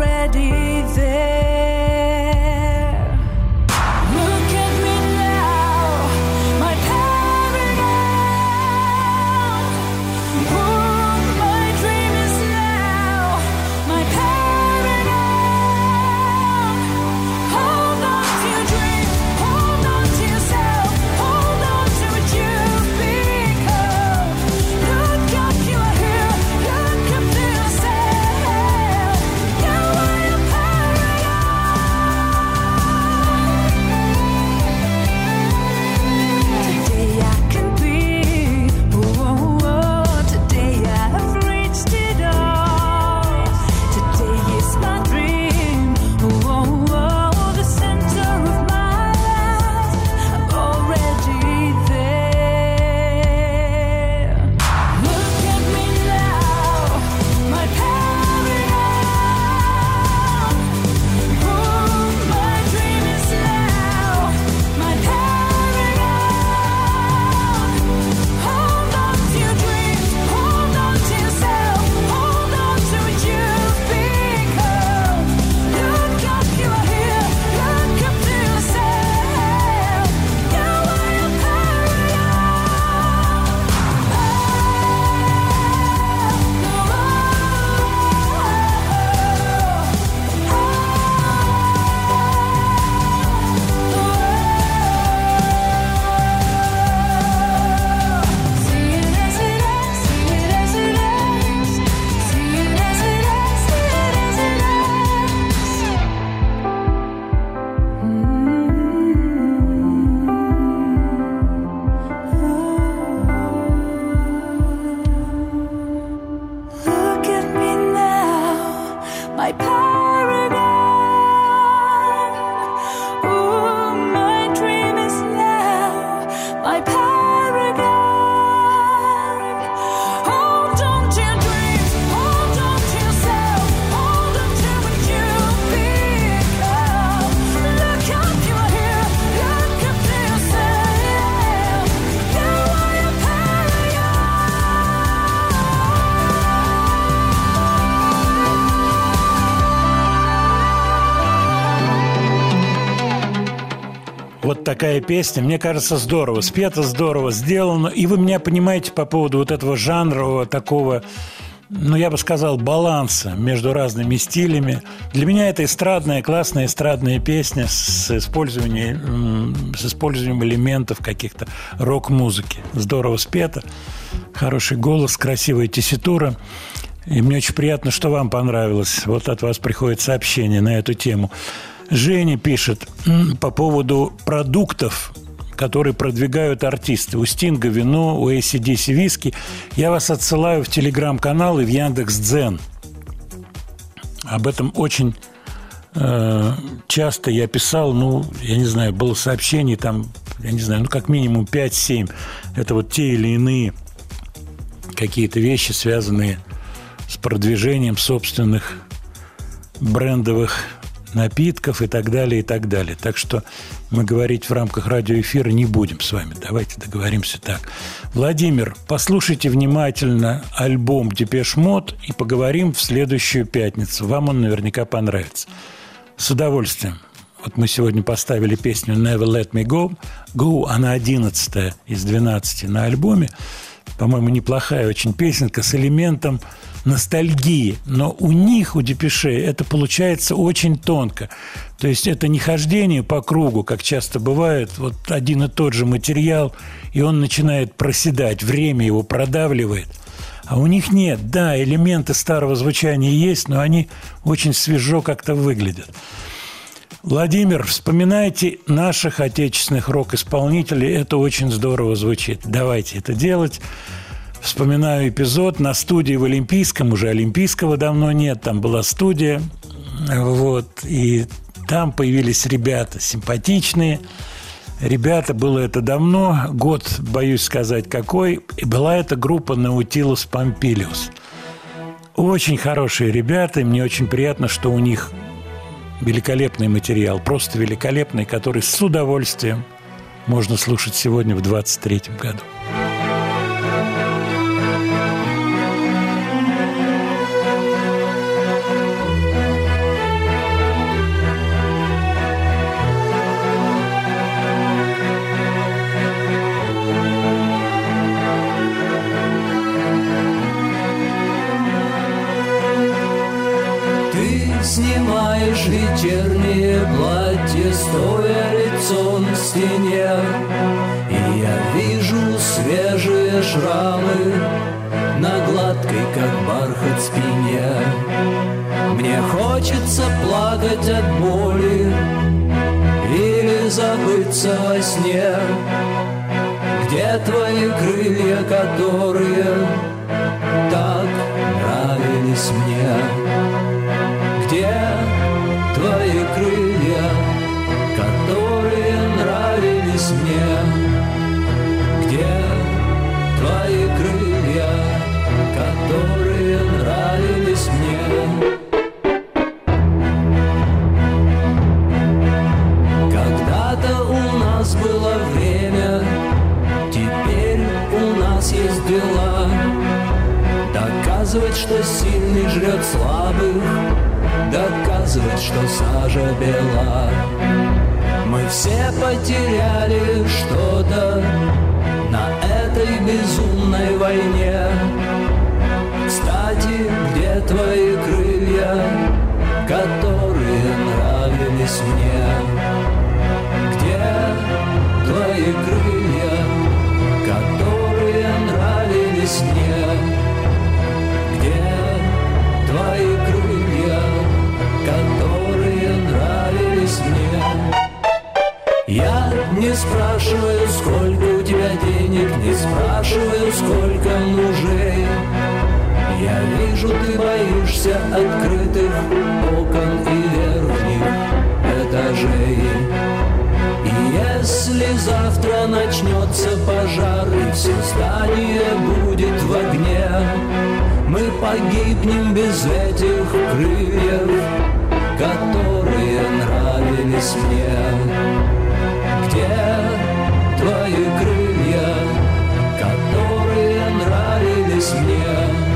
такая песня, мне кажется, здорово. Спета здорово, сделано. И вы меня понимаете по поводу вот этого жанрового такого, ну, я бы сказал, баланса между разными стилями. Для меня это эстрадная, классная эстрадная песня с использованием, с использованием элементов каких-то рок-музыки. Здорово спета, хороший голос, красивая тесситура. И мне очень приятно, что вам понравилось. Вот от вас приходит сообщение на эту тему. Женя пишет по поводу продуктов, которые продвигают артисты. У Стинга вино, у ACDC виски. Я вас отсылаю в телеграм-канал и в Яндекс Дзен. Об этом очень э, часто я писал, ну, я не знаю, было сообщений там, я не знаю, ну, как минимум 5-7. Это вот те или иные какие-то вещи, связанные с продвижением собственных брендовых напитков и так далее, и так далее. Так что мы говорить в рамках радиоэфира не будем с вами. Давайте договоримся так. Владимир, послушайте внимательно альбом «Депеш Мод» и поговорим в следующую пятницу. Вам он наверняка понравится. С удовольствием. Вот мы сегодня поставили песню «Never Let Me Go». «Go» – она 11 из 12 на альбоме. По-моему, неплохая очень песенка с элементом ностальгии, но у них, у депешей, это получается очень тонко. То есть это не хождение по кругу, как часто бывает, вот один и тот же материал, и он начинает проседать, время его продавливает. А у них нет, да, элементы старого звучания есть, но они очень свежо как-то выглядят. Владимир, вспоминайте наших отечественных рок-исполнителей, это очень здорово звучит. Давайте это делать. Вспоминаю эпизод на студии в Олимпийском, уже Олимпийского давно нет, там была студия, вот, и там появились ребята симпатичные, Ребята, было это давно, год, боюсь сказать, какой, и была эта группа «Наутилус Помпилиус». Очень хорошие ребята, и мне очень приятно, что у них великолепный материал, просто великолепный, который с удовольствием можно слушать сегодня в 23 году. Стене. И я вижу свежие шрамы на гладкой, как бархат, спине. Мне хочется плакать от боли или забыться во сне. Где твои крылья, которые так нравились мне? Что сильный жрет слабых, доказывать, что сажа бела. Мы все потеряли что-то на этой безумной войне. Кстати, где твои крылья, которые нравились мне? Где твои крылья, которые нравились мне? Твои крылья, которые нравились мне? Я не спрашиваю, сколько у тебя денег, не спрашиваю, сколько мужей. Я вижу, ты боишься открытых окон и верхних этажей. И если завтра начнется пожар и все здание будет в огне, мы погибнем без этих крыльев, которые нравились мне. Где твои крылья, которые нравились мне?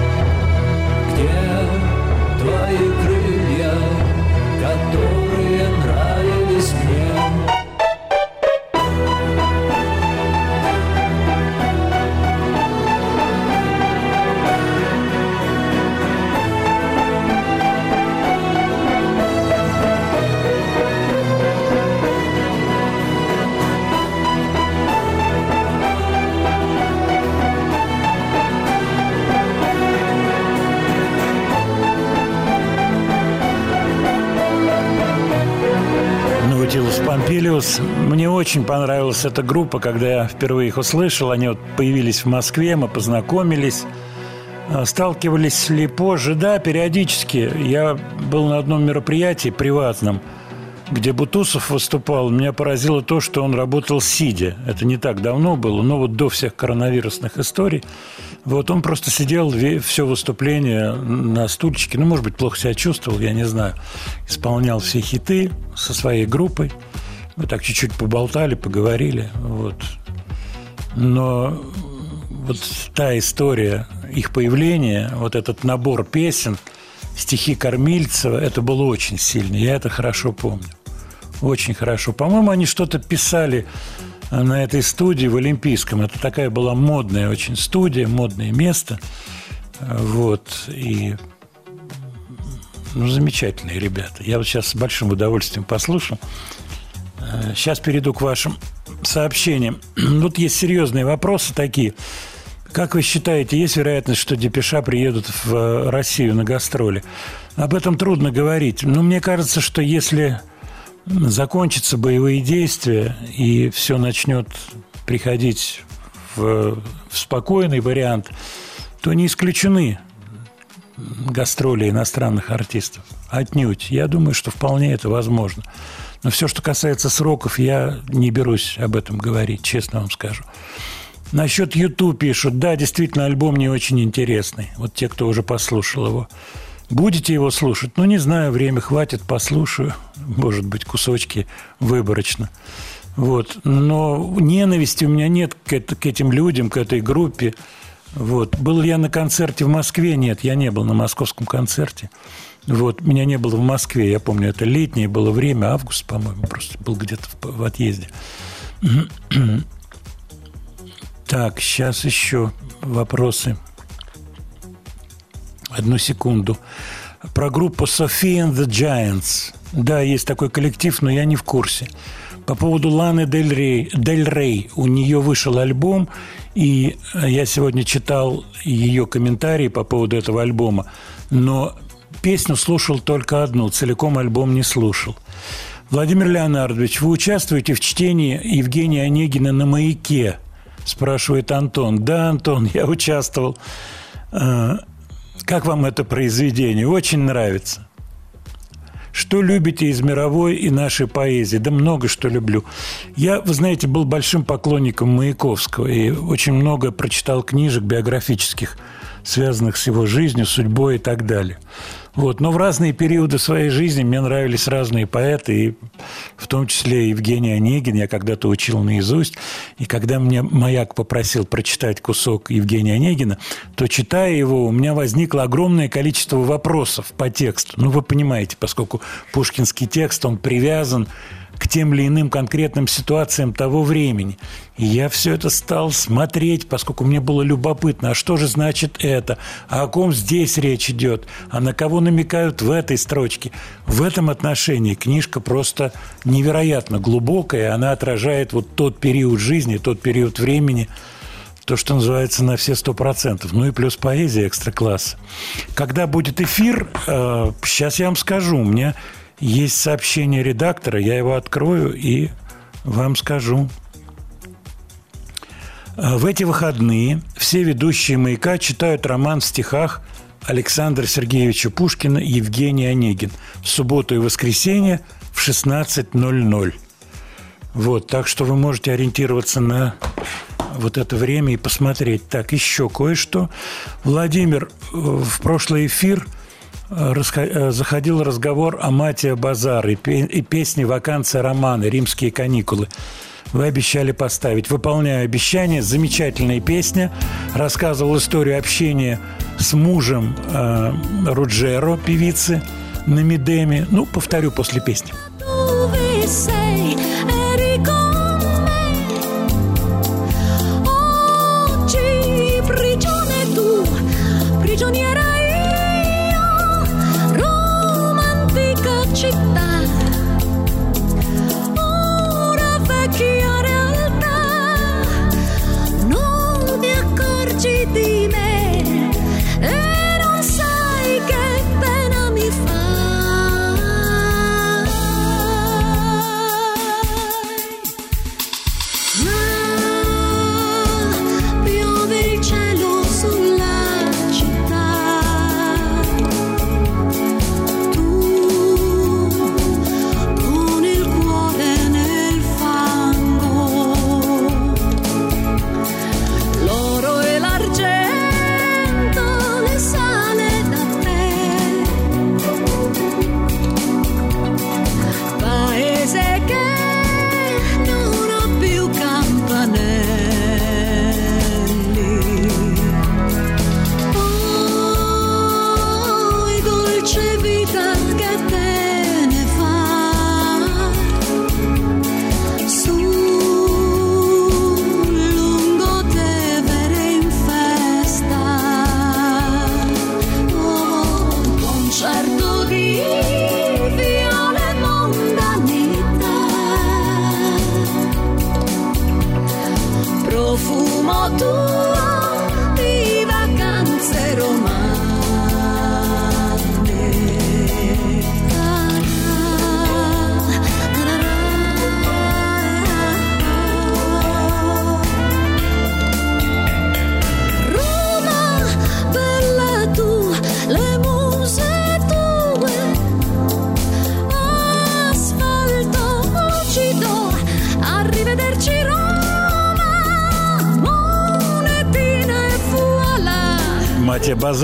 Помпилиус. Мне очень понравилась эта группа, когда я впервые их услышал. Они вот появились в Москве, мы познакомились. А, Сталкивались ли позже? Да, периодически. Я был на одном мероприятии приватном, где Бутусов выступал. Меня поразило то, что он работал сидя. Это не так давно было, но вот до всех коронавирусных историй. Вот он просто сидел все выступление на стульчике. Ну, может быть, плохо себя чувствовал, я не знаю. Исполнял все хиты со своей группой. Мы так чуть-чуть поболтали, поговорили. Вот. Но вот та история их появления, вот этот набор песен, стихи Кормильцева, это было очень сильно. Я это хорошо помню. Очень хорошо. По-моему, они что-то писали на этой студии в Олимпийском. Это такая была модная очень студия, модное место. Вот. И ну, замечательные ребята. Я вот сейчас с большим удовольствием послушал. Э, Сейчас перейду к вашим сообщениям. [CLEARS THROAT] Тут есть серьезные вопросы такие. Как вы считаете, есть вероятность, что Депеша приедут в э, Россию на гастроли? Об этом трудно говорить. Но мне кажется, что если закончатся боевые действия и все начнет приходить в, в спокойный вариант, то не исключены гастроли иностранных артистов. Отнюдь. Я думаю, что вполне это возможно. Но все, что касается сроков, я не берусь об этом говорить, честно вам скажу. Насчет YouTube пишут. Да, действительно, альбом не очень интересный. Вот те, кто уже послушал его. Будете его слушать? Ну, не знаю, время хватит, послушаю. Может быть, кусочки выборочно. Вот. Но ненависти у меня нет к, этим людям, к этой группе. Вот. Был ли я на концерте в Москве? Нет, я не был на московском концерте. Вот. Меня не было в Москве. Я помню, это летнее было время, август, по-моему, просто был где-то в, в отъезде. [CLEARS THROAT] Так, сейчас еще вопросы. Одну секунду. про группу Sophie and the Giants. Да, есть такой коллектив, но я не в курсе. По поводу Ланы Дель Рей, Дель Рей. У нее вышел альбом, и я сегодня читал ее комментарии по поводу этого альбома, но песню слушал только одну, целиком альбом не слушал. Владимир Леонардович, вы участвуете в чтении Евгения Онегина на «Маяке»? Спрашивает Антон. Да, Антон, [LAUGHS] я участвовал. Как вам это произведение? Очень нравится. Что любите из мировой и нашей поэзии? Да много что люблю. Я, вы знаете, был большим поклонником Маяковского и очень много прочитал книжек биографических, связанных с его жизнью, судьбой и так далее. Вот. Но в разные периоды своей жизни мне нравились разные поэты, и в том числе Евгений Онегин. Я когда-то учил наизусть. И когда мне «Маяк» попросил прочитать кусок Евгения Онегина, то, читая его, у меня возникло огромное количество вопросов по тексту. Ну, вы понимаете, поскольку пушкинский текст, он привязан к тем или иным конкретным ситуациям того времени. И я все это стал смотреть, поскольку мне было любопытно, а что же значит это, а о ком здесь речь идет, а на кого намекают в этой строчке. В этом отношении книжка просто невероятно глубокая, она отражает вот тот период жизни, тот период времени, то, что называется на все сто процентов. Ну и плюс поэзия экстра-класса. Когда будет эфир, э, сейчас я вам скажу. У меня есть сообщение редактора, я его открою и вам скажу. Э, В эти выходные все ведущие «Маяка» читают роман в стихах Александра Сергеевича Пушкина и Евгения Онегин в субботу и воскресенье в 16.00. Вот, так что вы можете ориентироваться на вот это время и посмотреть. Так, еще кое-что. Владимир, э, в прошлый эфир заходил разговор о Матия Базар и, и песне «Вакансия романа. Римские каникулы». Вы обещали поставить. Выполняю обещание. Замечательная песня. Рассказывал историю общения с мужем э, Руджеро, певицы, на Мидеме. Ну, повторю после песни.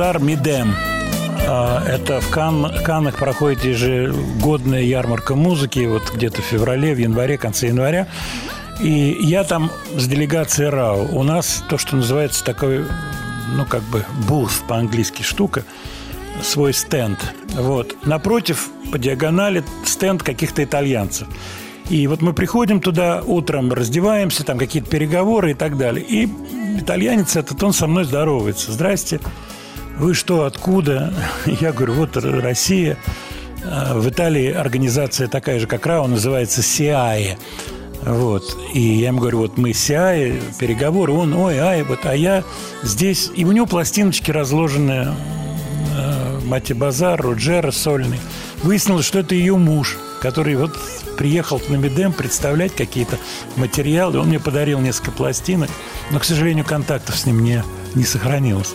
Базар, Мидем. А, Это в Кан- Каннах проходит ежегодная ярмарка музыки, вот где-то в феврале, в январе, конце января. И я там с делегацией РАО. У нас то, что называется такой, ну, как бы, буф по-английски штука, свой стенд. Вот. Напротив, по диагонали, стенд каких-то итальянцев. И вот мы приходим туда утром, раздеваемся, там какие-то переговоры и так далее. И итальянец этот, он со мной здоровается. Здрасте. Вы что, откуда? [LAUGHS] Я говорю, вот Россия. А, В Италии организация такая же, как РАО, называется СИАЕ. Вот. И я ему говорю, вот мы СИАЕ, переговоры, он, ой, ай, вот, а я здесь. И у него пластиночки разложены, э, Мати Базар, Руджера сольный. Выяснилось, что это ее муж, который вот приехал на Медем представлять какие-то материалы. Он мне подарил несколько пластинок, но, к сожалению, контактов с ним не, не сохранилось.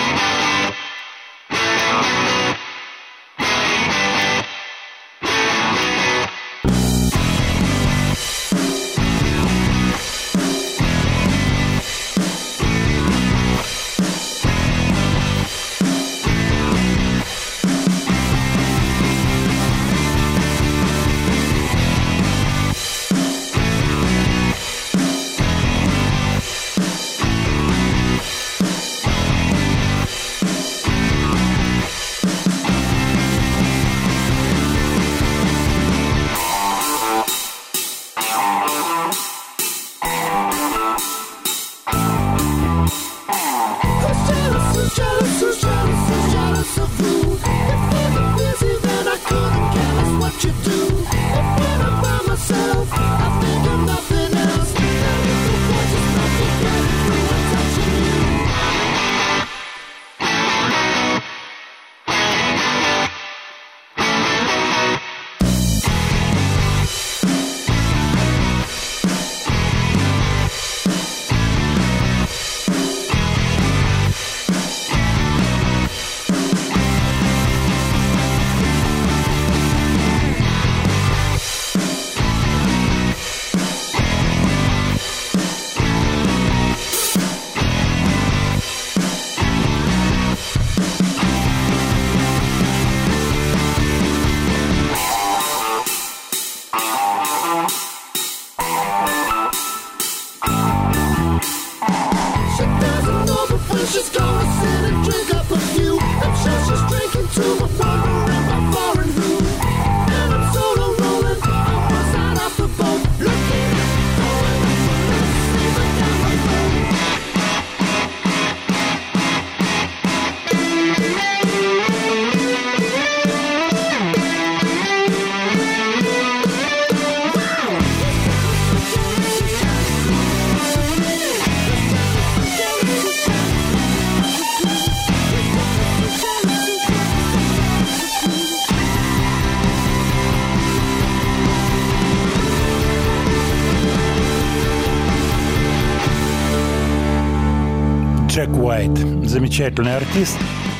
Замечательный артист.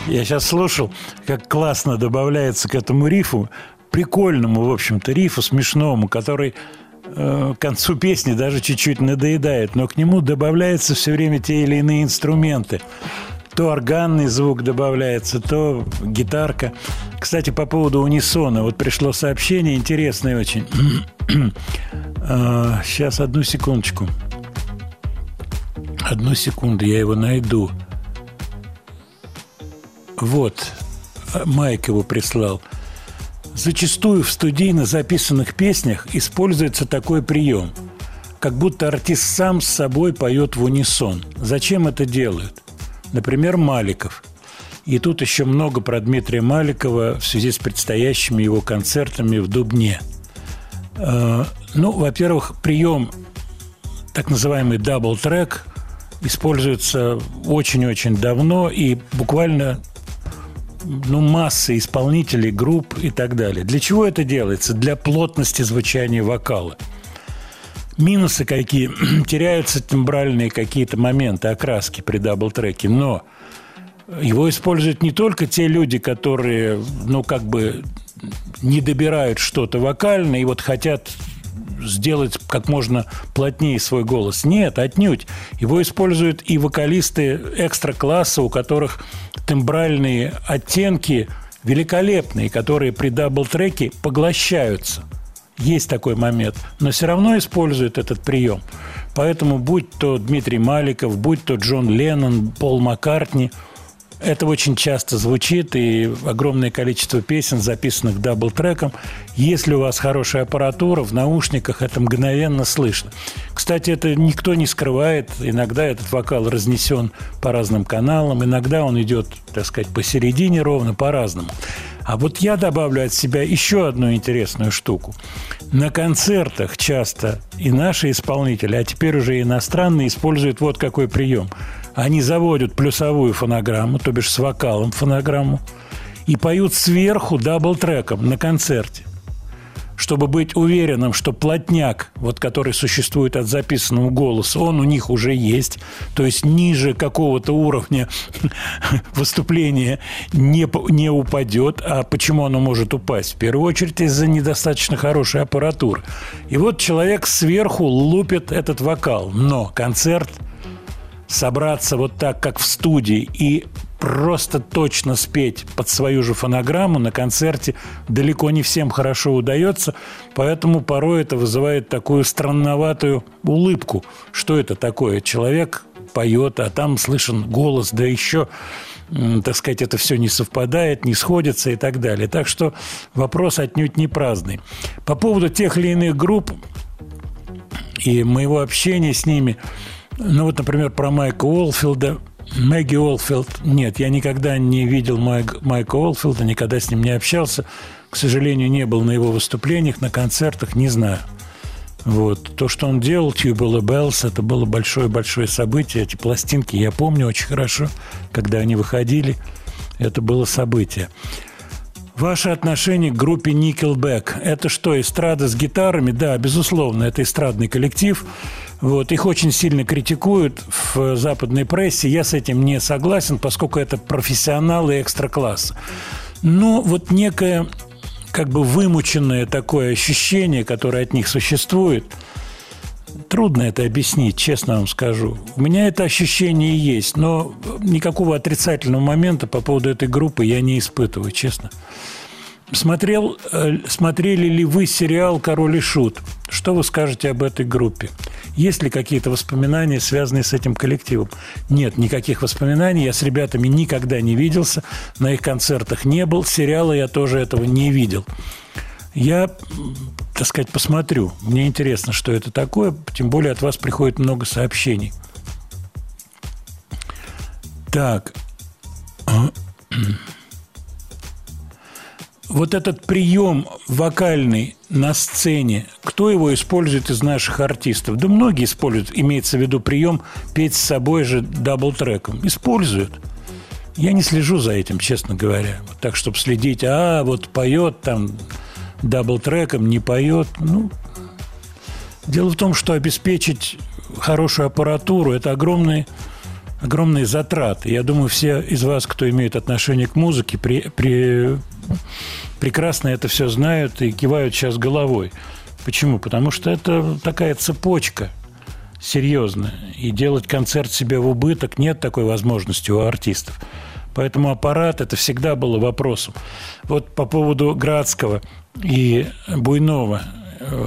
Я сейчас слушал, как классно добавляется к этому рифу, прикольному, в общем-то, рифу, смешному, который э, к концу песни даже чуть-чуть надоедает, но к нему добавляются все время те или иные инструменты. То органный звук добавляется, то гитарка. Кстати, по поводу унисона. Вот пришло сообщение интересное очень. [CLEARS THROAT] Сейчас, одну секундочку. Одну секунду, я его найду. Вот, а, Майк его прислал. Зачастую в студийно записанных песнях используется такой прием, как будто артист сам с собой поет в унисон. Зачем это делают? Например, Маликов. И тут еще много про Дмитрия Маликова в связи с предстоящими его концертами в Дубне. Э, Ну, во-первых, прием так называемый double-track используется очень-очень давно и буквально ну, масса исполнителей, групп и так далее. Для чего это делается? Для плотности звучания вокала. Минусы какие? [CLEARS THROAT] Теряются тембральные какие-то моменты, окраски при double-track е, но его используют не только те люди, которые, ну, как бы не добирают что-то вокально и вот хотят сделать как можно плотнее свой голос. Нет, отнюдь. Его используют и вокалисты экстра-класса, у которых тембральные оттенки великолепные, которые при double-track е поглощаются. Есть такой момент. Но все равно используют этот прием. Поэтому будь то Дмитрий Маликов, будь то Джон Леннон, Пол Маккартни, Это очень часто звучит, и огромное количество песен, записанных double-track ом. Если у вас хорошая аппаратура, в наушниках это мгновенно слышно. Кстати, это никто не скрывает. Иногда этот вокал разнесен по разным каналам, иногда он идет, так сказать, посередине ровно, по-разному. А вот я добавлю от себя еще одну интересную штуку. На концертах часто и наши исполнители, а теперь уже иностранные, используют вот какой прием. Они заводят плюсовую фонограмму, то бишь с вокалом фонограмму, и поют сверху double-track ом на концерте чтобы быть уверенным, что плотняк, вот который существует от записанного голоса, он у них уже есть, то есть ниже какого-то уровня [LAUGHS] выступления не, не упадет. А почему оно может упасть? В первую очередь из-за недостаточно хорошей аппаратуры. И вот человек сверху лупит этот вокал, но концерт собраться вот так, как в студии, и просто точно спеть под свою же фонограмму на концерте далеко не всем хорошо удается, поэтому порой это вызывает такую странноватую улыбку. Что это такое? Человек поет, а там слышен голос, да еще так сказать, это все не совпадает, не сходится и так далее. Так что вопрос отнюдь не праздный. По поводу тех или иных групп и моего общения с ними, ну вот, например, про Майка Уолфилда, Мэгги Уолфилд, нет, я никогда не видел Майк- Майка Уолфилда, никогда с ним не общался, к сожалению, не был на его выступлениях, на концертах, не знаю. Вот. То, что он делал, Tubular Bells, это было большое-большое событие. Эти пластинки я помню очень хорошо, когда они выходили. Это было событие. Ваше отношение к группе Nickelback – это что, эстрада с гитарами? Да, безусловно, это эстрадный коллектив. Вот, их очень сильно критикуют в западной прессе. Я с этим не согласен, поскольку это профессионалы экстра-класса. Но вот некое как бы вымученное такое ощущение, которое от них существует, трудно это объяснить, честно вам скажу. У меня это ощущение есть, но никакого отрицательного момента по поводу этой группы я не испытываю, честно. Смотрел, э, смотрели ли вы сериал «Король и Шут»? Что вы скажете об этой группе? Есть ли какие-то воспоминания, связанные с этим коллективом? Нет, никаких воспоминаний. Я с ребятами никогда не виделся, на их концертах не был, сериала я тоже этого не видел. Я, так сказать, посмотрю. Мне интересно, что это такое, тем более от вас приходит много сообщений. Так. Вот этот прием вокальный на сцене, кто его использует из наших артистов? Да многие используют, имеется в виду прием петь с собой же double-track ом. Используют. Я не слежу за этим, честно говоря. Вот так, чтобы следить, а вот поет там double-track ом, не поет. Ну, дело в том, что обеспечить хорошую аппаратуру – это огромные, огромные затраты. Я думаю, все из вас, кто имеет отношение к музыке, при, при- прекрасно это все знают и кивают сейчас головой. Почему? Потому что это такая цепочка серьезная. И делать концерт себе в убыток нет такой возможности у артистов. Поэтому аппарат это всегда было вопросом. Вот по поводу Градского и Буйнова.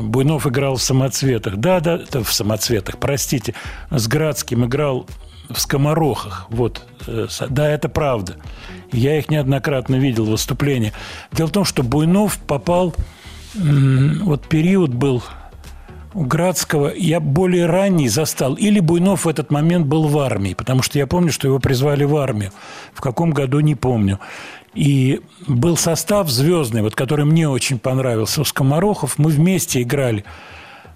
Буйнов играл в самоцветах. Да, да, это в самоцветах, простите. С Градским играл в скоморохах. Вот. Э, Да, это правда. Я их неоднократно видел выступления. Дело в том, что Буйнов попал... Вот период был у Градского я более ранний застал. Или Буйнов в этот момент был в армии, потому что я помню, что его призвали в армию. В каком году, не помню. И был состав звездный, вот, который мне очень понравился. У Скоморохов мы вместе играли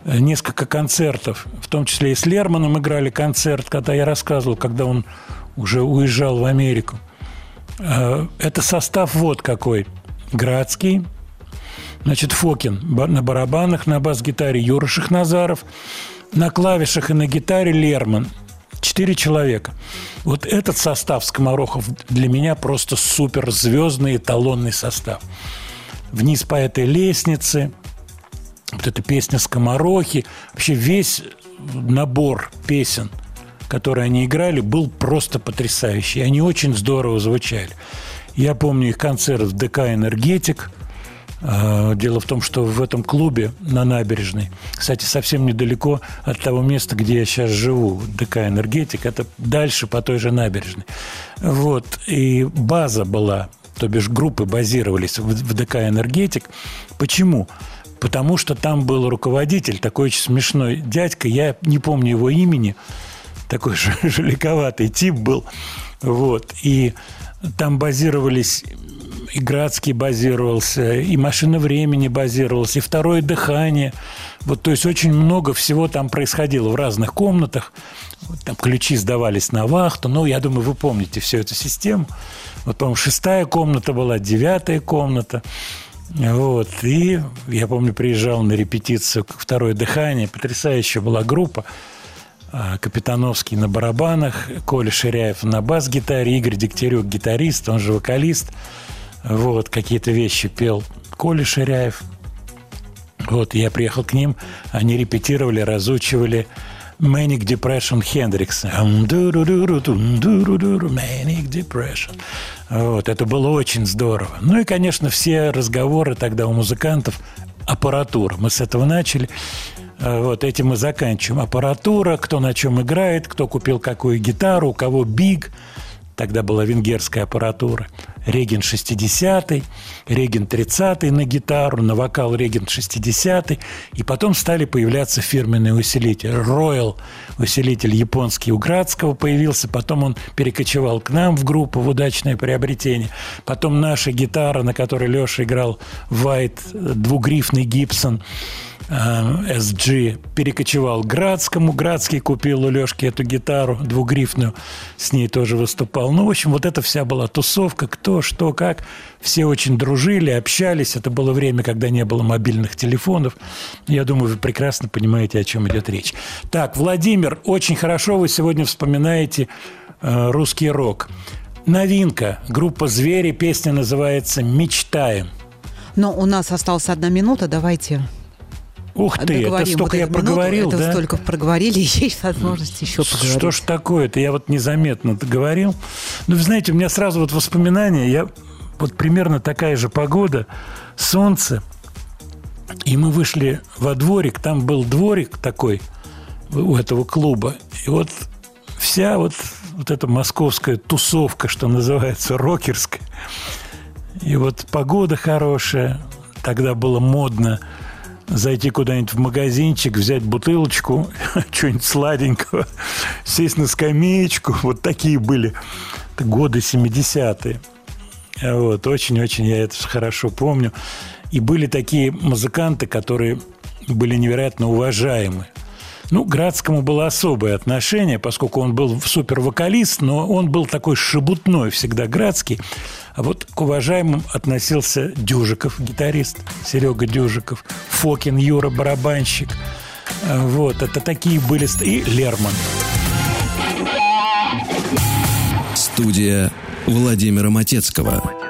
э, несколько концертов, в том числе и с Лерманом играли концерт, когда я рассказывал, когда он уже уезжал в Америку. Э, Это состав вот какой. Градский, Значит, Фокин на барабанах, на бас-гитаре Юра Шахназаров, на клавишах и на гитаре Лерман. Четыре человека. Вот этот состав Скоморохов для меня просто супер звездный эталонный состав. Вниз по этой лестнице, вот эта песня «Скоморохи», вообще весь набор песен, которые они играли, был просто потрясающий. Они очень здорово звучали. Я помню их концерт в ДК «Энергетик», А, Дело в том, что в этом клубе на набережной, кстати, совсем недалеко от того места, где я сейчас живу, ДК «Энергетик», это дальше по той же набережной. Вот, и база была, то бишь группы базировались в ДК «Энергетик». Почему? Потому что там был руководитель, такой очень смешной дядька, я не помню его имени, такой же [LAUGHS] жаликоватый тип был. Вот. И там базировались и Градский базировался, и «Машина времени» базировалась, и «Второе дыхание». Вот, то есть очень много всего там происходило в разных комнатах. Вот там ключи сдавались на вахту. Ну, я думаю, вы помните всю эту систему. Вот, по-моему, шестая комната была, девятая комната. Вот. И я помню, приезжал на репетицию «Второе дыхание». Потрясающая была группа. А, Капитановский на барабанах, Коля Ширяев на бас-гитаре, Игорь Дегтярюк гитарист, он же вокалист. Вот, какие-то вещи пел Коля Ширяев. Вот, я приехал к ним, они репетировали, разучивали Manic Depression Хендрикса. Manic Depression. Вот, это было очень здорово. Ну и, конечно, все разговоры тогда у музыкантов аппаратура. Мы с этого начали. А, Вот этим мы заканчиваем. Аппаратура, кто на чем играет, кто купил какую гитару, у кого биг. Тогда была венгерская аппаратура. Реген 60-й, Реген 30-й на гитару, на вокал Реген 60-й. И потом стали появляться фирменные усилители. Royal усилитель японский у Градского появился. Потом он перекочевал к нам в группу в удачное приобретение. Потом наша гитара, на которой Леша играл, White, двугрифный Гибсон – э, SG перекочевал к Градскому. Градский купил у Лешки эту гитару двугрифную, с ней тоже выступал. Ну, в общем, вот эта вся была тусовка, кто, что, как. Все очень дружили, общались. Это было время, когда не было мобильных телефонов. Я думаю, вы прекрасно понимаете, о чем идет речь. Так, Владимир, очень хорошо вы сегодня вспоминаете э, русский рок. Новинка. Группа «Звери». Песня называется «Мечтаем». Но у нас осталась одна минута, давайте Ух ты, это столько вот я эту минуту. проговорил, Это да? столько проговорили, [LAUGHS] есть возможность еще поговорить. Что ж такое-то? Я вот незаметно говорил. Ну, вы знаете, у меня сразу вот воспоминания. Я вот примерно такая же погода, солнце. И мы вышли во дворик. Там был дворик такой у этого клуба. И вот вся вот, вот эта московская тусовка, что называется, рокерская. И вот погода хорошая. Тогда было модно зайти куда-нибудь в магазинчик, взять бутылочку, [LAUGHS] что-нибудь сладенького, сесть на скамеечку. Вот такие были годы 70-е. Вот, очень-очень я это хорошо помню. И были такие музыканты, которые были невероятно уважаемы. Ну, Градскому было особое отношение, поскольку он был супер-вокалист, но он был такой шебутной всегда Градский. А вот к уважаемым относился Дюжиков, гитарист, Серега Дюжиков, Фокин Юра, барабанщик. А, Вот, это такие были... И Лерман. Студия Владимира Матецкого.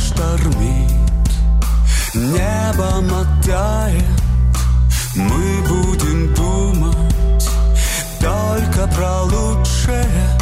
Штормит, небо мотает, Мы будем думать только про лучшее,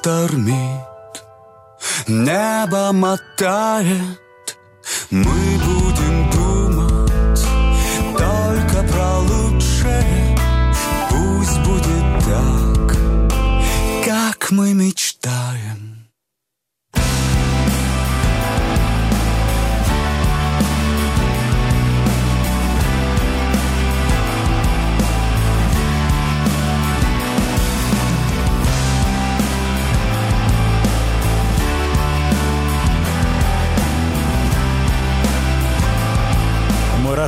штормит, небо мотает. Мы будем думать только про лучшее. Пусть будет так, как мы мечтаем.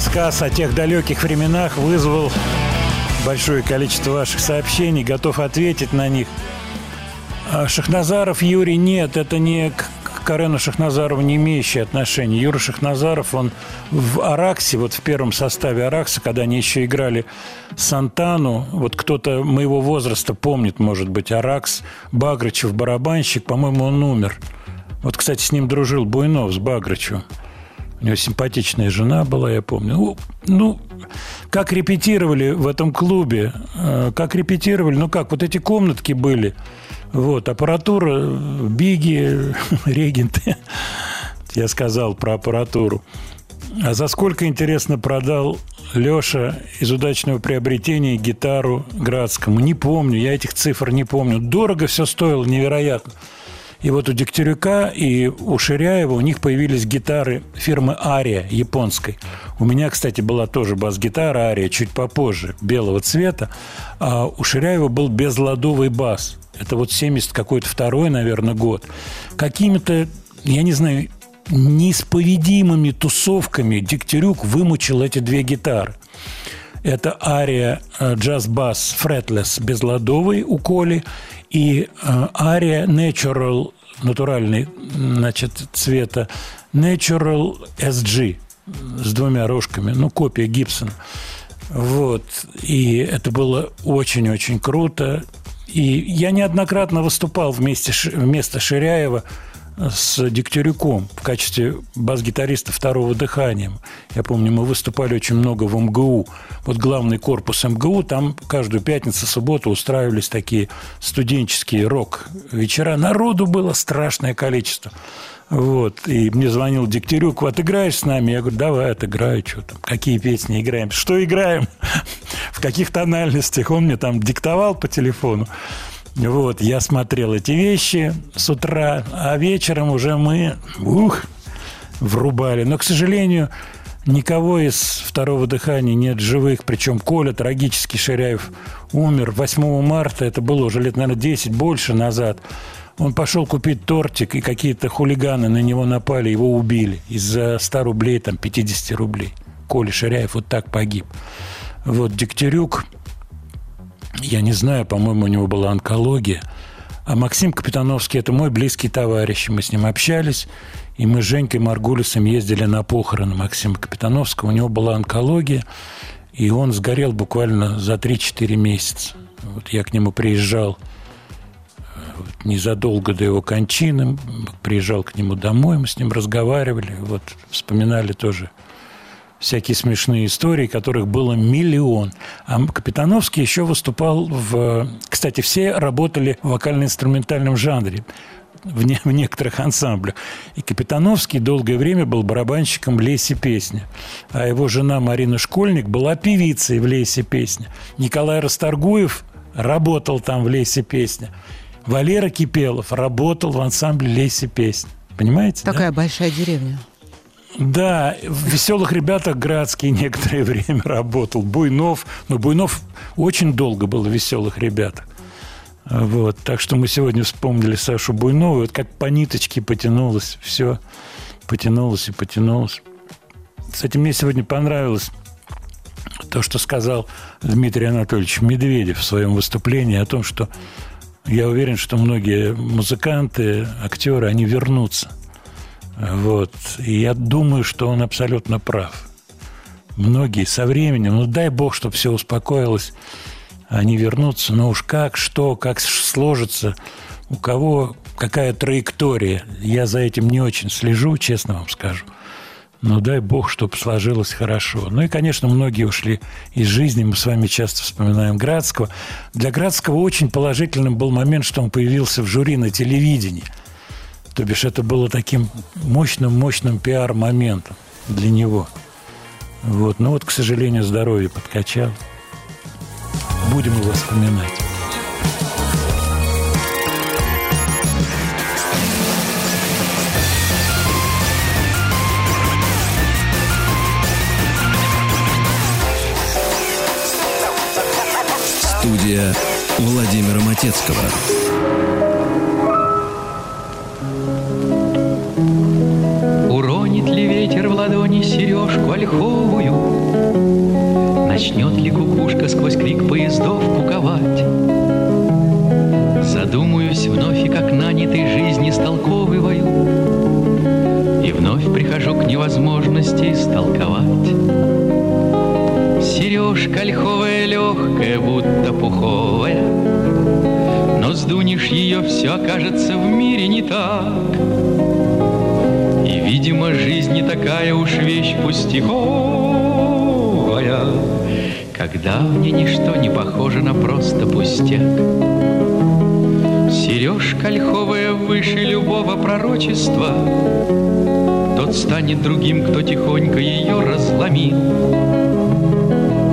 Рассказ о тех далеких временах вызвал большое количество ваших сообщений. Готов ответить на них. А Шахназаров Юрий нет, это не к Карену Шахназарову не имеющий отношения. Юра Шахназаров, он в Араксе, вот в первом составе Аракса, когда они еще играли Сантану, вот кто-то моего возраста помнит, может быть, Аракс, Багрычев, барабанщик, по-моему, он умер. Вот, кстати, с ним дружил Буйнов, с Багрычевым. У него симпатичная жена была, я помню. Ну, ну, как репетировали в этом клубе, э, как репетировали, ну как, вот эти комнатки были, вот, аппаратура, биги, [LAUGHS] регенты. [LAUGHS] Я сказал про аппаратуру. А за сколько, интересно, продал Леша из удачного приобретения гитару Градскому? Не помню, я этих цифр не помню. Дорого все стоило, невероятно. И вот у Дегтярюка и у Ширяева у них появились гитары фирмы Ария японской. У меня, кстати, была тоже бас-гитара Ария чуть попозже, белого цвета. А у Ширяева был безладовый бас. Это вот 70 какой-то второй, наверное, год. Какими-то, я не знаю, неисповедимыми тусовками Дегтярюк вымучил эти две гитары. Это ария э, джаз-бас фретлес безладовый у Коли и э, ария natural натуральный значит, цвета natural SG с двумя рожками, ну, копия Гибсона. Вот. И это было очень-очень круто. И я неоднократно выступал вместе, вместо Ширяева с Дегтярюком в качестве бас-гитариста второго дыхания. Я помню, мы выступали очень много в МГУ. Вот главный корпус МГУ, там каждую пятницу, субботу устраивались такие студенческие рок-вечера. Народу было страшное количество. Вот. И мне звонил Дегтярюк, вот играешь с нами? Я говорю, давай, отыграю, что там, какие песни играем. Что играем? [LAUGHS] В каких тональностях? Он мне там диктовал по телефону. Вот, я смотрел эти вещи с утра, а вечером уже мы, ух, врубали. Но, к сожалению, никого из второго дыхания нет живых. Причем Коля, трагически Ширяев, умер 8 марта. Это было уже лет, наверное, 10, больше назад. Он пошел купить тортик, и какие-то хулиганы на него напали, его убили. Из-за 100 рублей, там, 50 рублей. Коля Ширяев вот так погиб. Вот Дегтярюк, я не знаю, по-моему, у него была онкология. А Максим Капитановский – это мой близкий товарищ. Мы с ним общались, и мы с Женькой Маргулисом ездили на похороны Максима Капитановского. У него была онкология, и он сгорел буквально за 3-4 месяца. Вот я к нему приезжал э, незадолго до его кончины, приезжал к нему домой, мы с ним разговаривали, вот вспоминали тоже всякие смешные истории, которых было миллион. А Капитановский еще выступал в... Кстати, все работали в вокально-инструментальном жанре в, не- в некоторых ансамблях. И Капитановский долгое время был барабанщиком в «Лейсе песня». А его жена Марина Школьник была певицей в «Лейсе песня». Николай Расторгуев работал там в «Лейсе песня». Валера Кипелов работал в ансамбле «Лейсе песня». Понимаете? да? Такая большая деревня. Да, в «Веселых ребятах» Градский некоторое [LAUGHS] время работал. Буйнов. Но Буйнов очень долго был в «Веселых ребятах». Вот. Так что мы сегодня вспомнили Сашу Буйнову. Вот как по ниточке потянулось все. Потянулось и потянулось. Кстати, мне сегодня понравилось то, что сказал Дмитрий Анатольевич Медведев в своем выступлении о том, что я уверен, что многие музыканты, актеры, они вернутся. Вот. И я думаю, что он абсолютно прав. Многие со временем, ну дай бог, чтобы все успокоилось, они вернутся, но уж как, что, как сложится, у кого какая траектория. Я за этим не очень слежу, честно вам скажу. Ну, дай бог, чтобы сложилось хорошо. Ну и, конечно, многие ушли из жизни. Мы с вами часто вспоминаем Градского. Для Градского очень положительным был момент, что он появился в жюри на телевидении. То бишь, это было таким мощным-мощным пиар-моментом для него. Вот. Но вот, к сожалению, здоровье подкачал. Будем его вспоминать. Студия Владимира Матецкого. Ладони сережку ольховую? Начнет ли кукушка сквозь крик поездов куковать? Задумаюсь вновь и как нанятой жизни столковываю И вновь прихожу к невозможности истолковать Сережка ольховая легкая, будто пуховая Но сдунешь ее, все окажется в мире не так видимо, жизнь не такая уж вещь пустяковая Когда мне ничто не похоже на просто пустяк Сережка ольховая выше любого пророчества Тот станет другим, кто тихонько ее разломил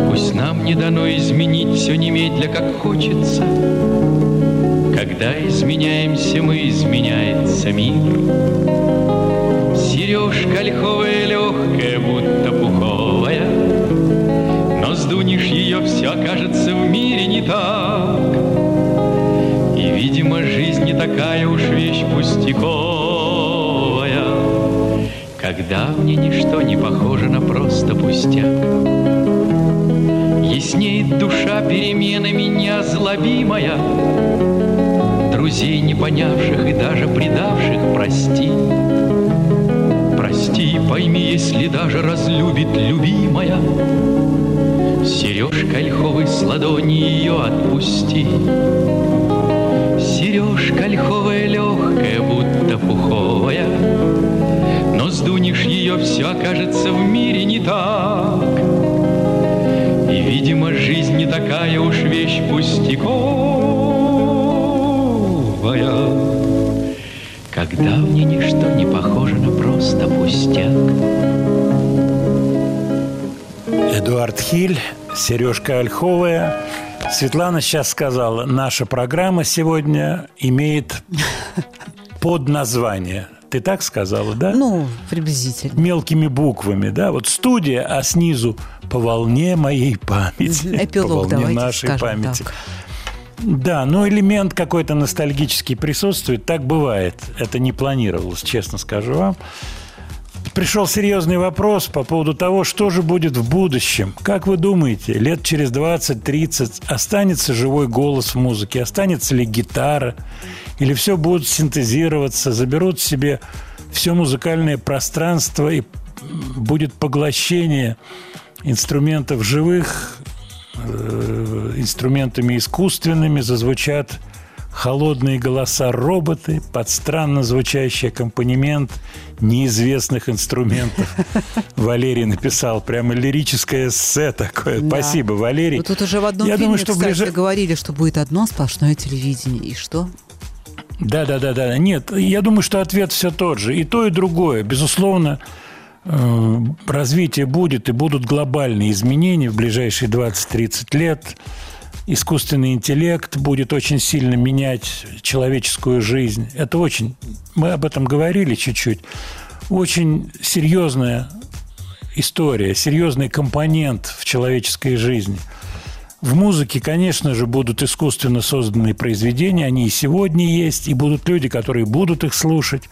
Пусть нам не дано изменить все немедля, как хочется. Когда изменяемся мы, изменяется мир. Сережка ольховая легкая, будто пуховая, Но сдунешь ее, все окажется в мире не так. И, видимо, жизнь не такая уж вещь пустяковая, Когда мне ничто не похоже на просто пустяк. Яснеет душа переменами неозлобимая, Друзей не понявших и даже предавших прости. Прости, пойми, если даже разлюбит любимая, Сережка ольховой с ладони ее отпусти. Сережка ольховая легкая, будто пуховая, Но сдунешь ее, все окажется в мире не так. И, видимо, жизнь не такая уж вещь пустяковая, Когда мне ничто не похоже на просто пустяк. Эдуард Хиль, Сережка Ольховая. Светлана сейчас сказала, наша программа сегодня имеет подназвание. Ты так сказала, да? Ну, приблизительно. Мелкими буквами, да? Вот студия, а снизу по волне моей памяти. Эпилог по волне давайте нашей скажем памяти. так. Да, но элемент какой-то ностальгический присутствует. Так бывает. Это не планировалось, честно скажу вам. Пришел серьезный вопрос по поводу того, что же будет в будущем. Как вы думаете, лет через 20-30 останется живой голос в музыке? Останется ли гитара? Или все будет синтезироваться, заберут себе все музыкальное пространство и будет поглощение инструментов живых инструментами искусственными, зазвучат холодные голоса роботы под странно звучащий аккомпанемент неизвестных инструментов. [LAUGHS] Валерий написал прямо лирическое эссе такое. Да. Спасибо, Валерий. Ну, тут уже в одном Я фильме, думаю, что кстати, ближе- говорили, что будет одно сплошное телевидение. И что? Да, да, да, да. Нет, я думаю, что ответ все тот же. И то, и другое. Безусловно, э, развитие будет, и будут глобальные изменения в ближайшие 20-30 лет. Искусственный интеллект будет очень сильно менять человеческую жизнь. Это очень... Мы об этом говорили чуть-чуть. Очень серьезная история, серьезный компонент в человеческой жизни – в музыке, конечно же, будут искусственно созданные произведения, они и сегодня есть, и будут люди, которые будут их слушать,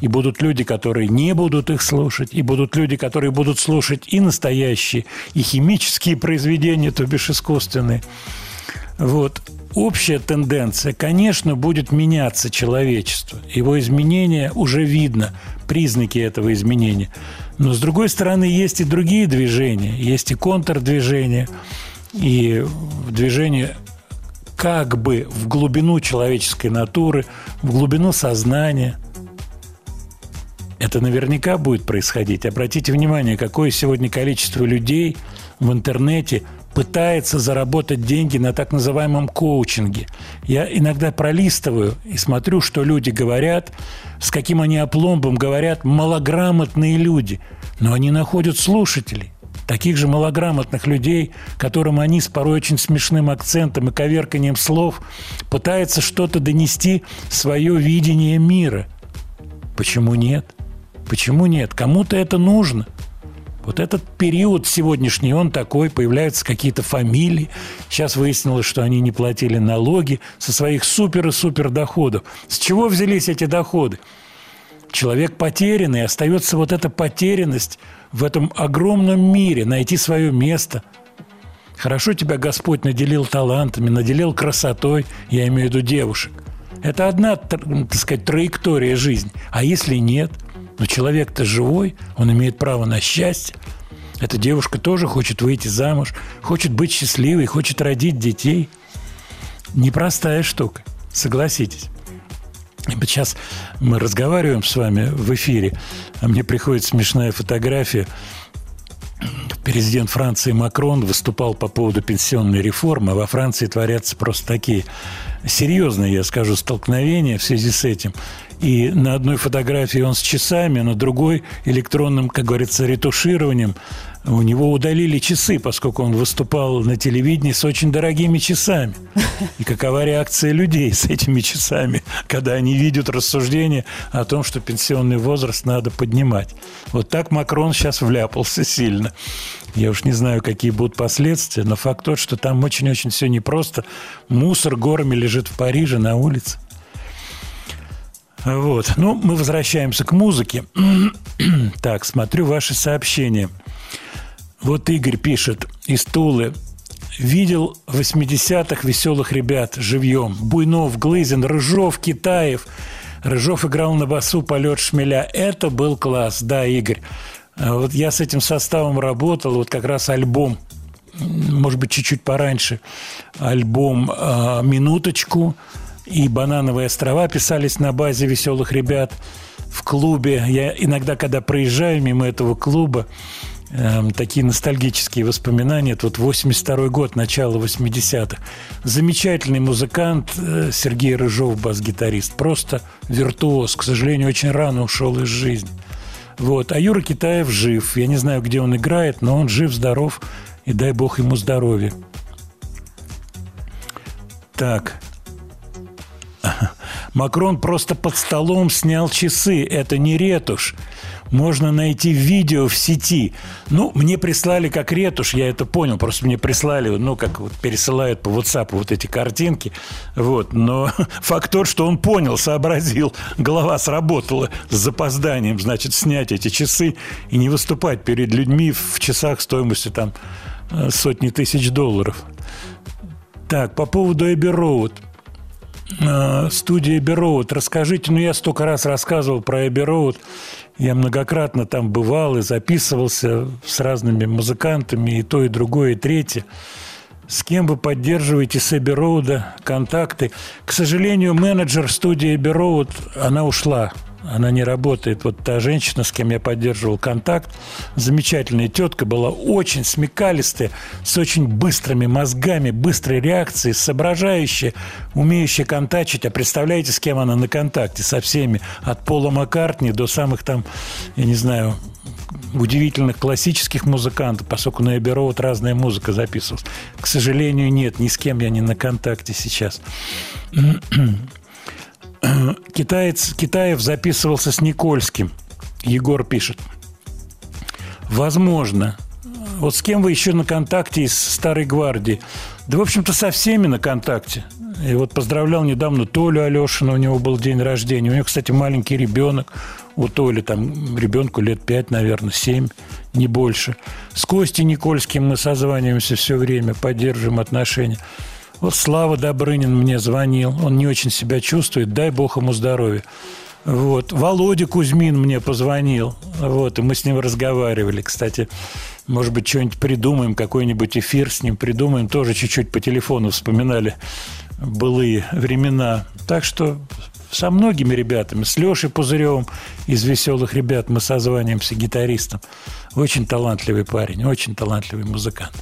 и будут люди, которые не будут их слушать, и будут люди, которые будут слушать и настоящие, и химические произведения, то бишь искусственные. Вот. Общая тенденция, конечно, будет меняться человечество. Его изменения уже видно, признаки этого изменения. Но, с другой стороны, есть и другие движения, есть и контрдвижения, и движение как бы в глубину человеческой натуры, в глубину сознания. Это наверняка будет происходить. Обратите внимание, какое сегодня количество людей в интернете пытается заработать деньги на так называемом коучинге. Я иногда пролистываю и смотрю, что люди говорят, с каким они опломбом говорят малограмотные люди. Но они находят слушателей таких же малограмотных людей, которым они с порой очень смешным акцентом и коверканием слов пытаются что-то донести свое видение мира. Почему нет? Почему нет? Кому-то это нужно. Вот этот период сегодняшний, он такой, появляются какие-то фамилии. Сейчас выяснилось, что они не платили налоги со своих супер и супер доходов. С чего взялись эти доходы? Человек потерянный, остается вот эта потерянность в этом огромном мире, найти свое место. Хорошо тебя Господь наделил талантами, наделил красотой, я имею в виду девушек. Это одна, так сказать, траектория жизни. А если нет? Но человек-то живой, он имеет право на счастье. Эта девушка тоже хочет выйти замуж, хочет быть счастливой, хочет родить детей. Непростая штука, согласитесь. Сейчас мы разговариваем с вами в эфире, а мне приходит смешная фотография. Президент Франции Макрон выступал по поводу пенсионной реформы, во Франции творятся просто такие серьезные, я скажу, столкновения в связи с этим. И на одной фотографии он с часами, на другой электронным, как говорится, ретушированием. У него удалили часы, поскольку он выступал на телевидении с очень дорогими часами. И какова реакция людей с этими часами, когда они видят рассуждение о том, что пенсионный возраст надо поднимать. Вот так Макрон сейчас вляпался сильно. Я уж не знаю, какие будут последствия, но факт тот, что там очень-очень все непросто. Мусор горами лежит в Париже на улице. Вот. Ну, мы возвращаемся к музыке. [CLEARS THROAT] так, смотрю ваши сообщения. Вот Игорь пишет из Тулы. Видел в 80-х веселых ребят живьем. Буйнов, Глызин, Рыжов, Китаев. Рыжов играл на басу полет шмеля. Это был класс, да, Игорь. А Вот я с этим составом работал, вот как раз альбом, может быть, чуть-чуть пораньше, альбом а, «Минуточку» и «Банановые острова» писались на базе «Веселых ребят» в клубе. Я иногда, когда проезжаю мимо этого клуба, эм, такие ностальгические воспоминания. Это вот 82 год, начало 80-х. Замечательный музыкант э, Сергей Рыжов, бас-гитарист. Просто виртуоз. К сожалению, очень рано ушел из жизни. Вот. А Юра Китаев жив. Я не знаю, где он играет, но он жив, здоров, и дай бог ему здоровья. Так. Макрон просто под столом снял часы. Это не ретушь. Можно найти видео в сети. Ну, мне прислали как ретушь, я это понял. Просто мне прислали, ну, как вот пересылают по WhatsApp вот эти картинки. Вот. Но [LAUGHS] факт тот, что он понял, сообразил. Голова сработала с запозданием. Значит, снять эти часы и не выступать перед людьми в часах стоимостью там э, сотни тысяч долларов. Так, по поводу Эбби Студия Эбби. Расскажите, ну я столько раз рассказывал про Эбби. Я многократно там бывал и записывался с разными музыкантами, и то, и другое, и третье. С кем вы поддерживаете с Эбби Роуда контакты? К сожалению, менеджер студии Эбби Роуд, она ушла. Она не работает. Вот та женщина, с кем я поддерживал контакт, замечательная тетка была, очень смекалистая, с очень быстрыми мозгами, быстрой реакцией, соображающая, умеющая контачить. А представляете, с кем она на контакте? Со всеми. От Пола Маккартни до самых там, я не знаю, удивительных классических музыкантов, поскольку на Эбби Роуд разная музыка записывалась. К сожалению, нет, ни с кем я не на контакте сейчас. [CLEARS THROAT] Китаец, Китаев записывался с Никольским. Егор пишет. Возможно. Вот с кем вы еще на контакте из Старой Гвардии? Да, в общем-то, со всеми на контакте. И вот поздравлял недавно Толю Алешина, у него был день рождения. У него, кстати, маленький ребенок. У Толи там ребенку лет пять, наверное, семь, не больше. С Костей Никольским мы созваниваемся все время, поддерживаем отношения. Вот Слава Добрынин мне звонил, он не очень себя чувствует, дай бог ему здоровья. Вот. Володя Кузьмин мне позвонил, вот, и мы с ним разговаривали. Кстати, может быть, что-нибудь придумаем, какой-нибудь эфир с ним придумаем. Тоже чуть-чуть по телефону вспоминали былые времена. Так что со многими ребятами, с Лешей Пузыревым из «Веселых ребят», мы созваниваемся гитаристом. Очень талантливый парень, очень талантливый музыкант.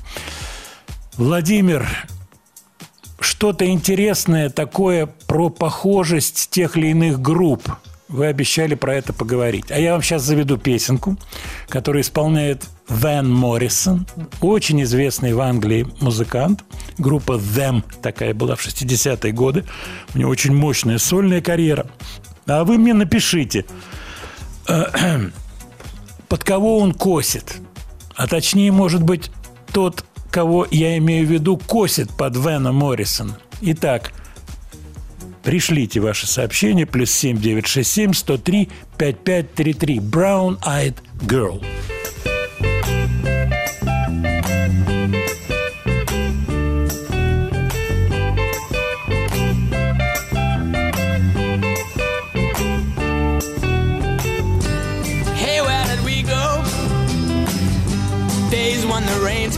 Владимир, что-то интересное такое про похожесть тех или иных групп. Вы обещали про это поговорить. А я вам сейчас заведу песенку, которую исполняет Ван Моррисон, очень известный в Англии музыкант. Группа Them такая была в 60-е годы. У него очень мощная сольная карьера. А вы мне напишите, э, [CLEARS THROAT] под кого он косит. А точнее, может быть, тот, кого я имею в виду, косит под Вена Моррисона. Итак, пришлите ваши сообщения. Плюс 7 967 103 5533. Brown Eyed Girl.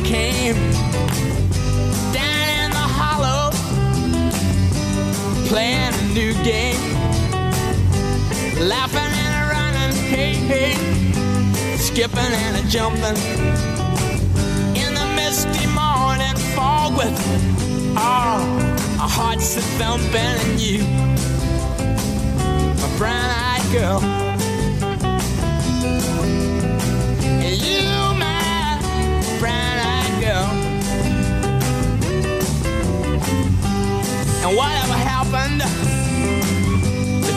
Hey, new game, laughing and a running, hey, hey, skipping and a jumping in the misty morning fog with all our hearts a thumping and you, my brown-eyed girl. You, my brown-eyed girl. And whatever happened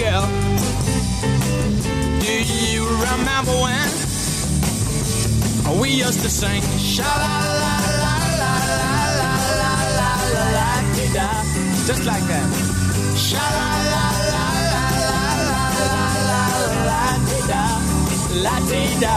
Girl. Do you remember when we used to sing sha la la la la la la la la la la da, just like that. Sha la la la la la la la la la da, la da.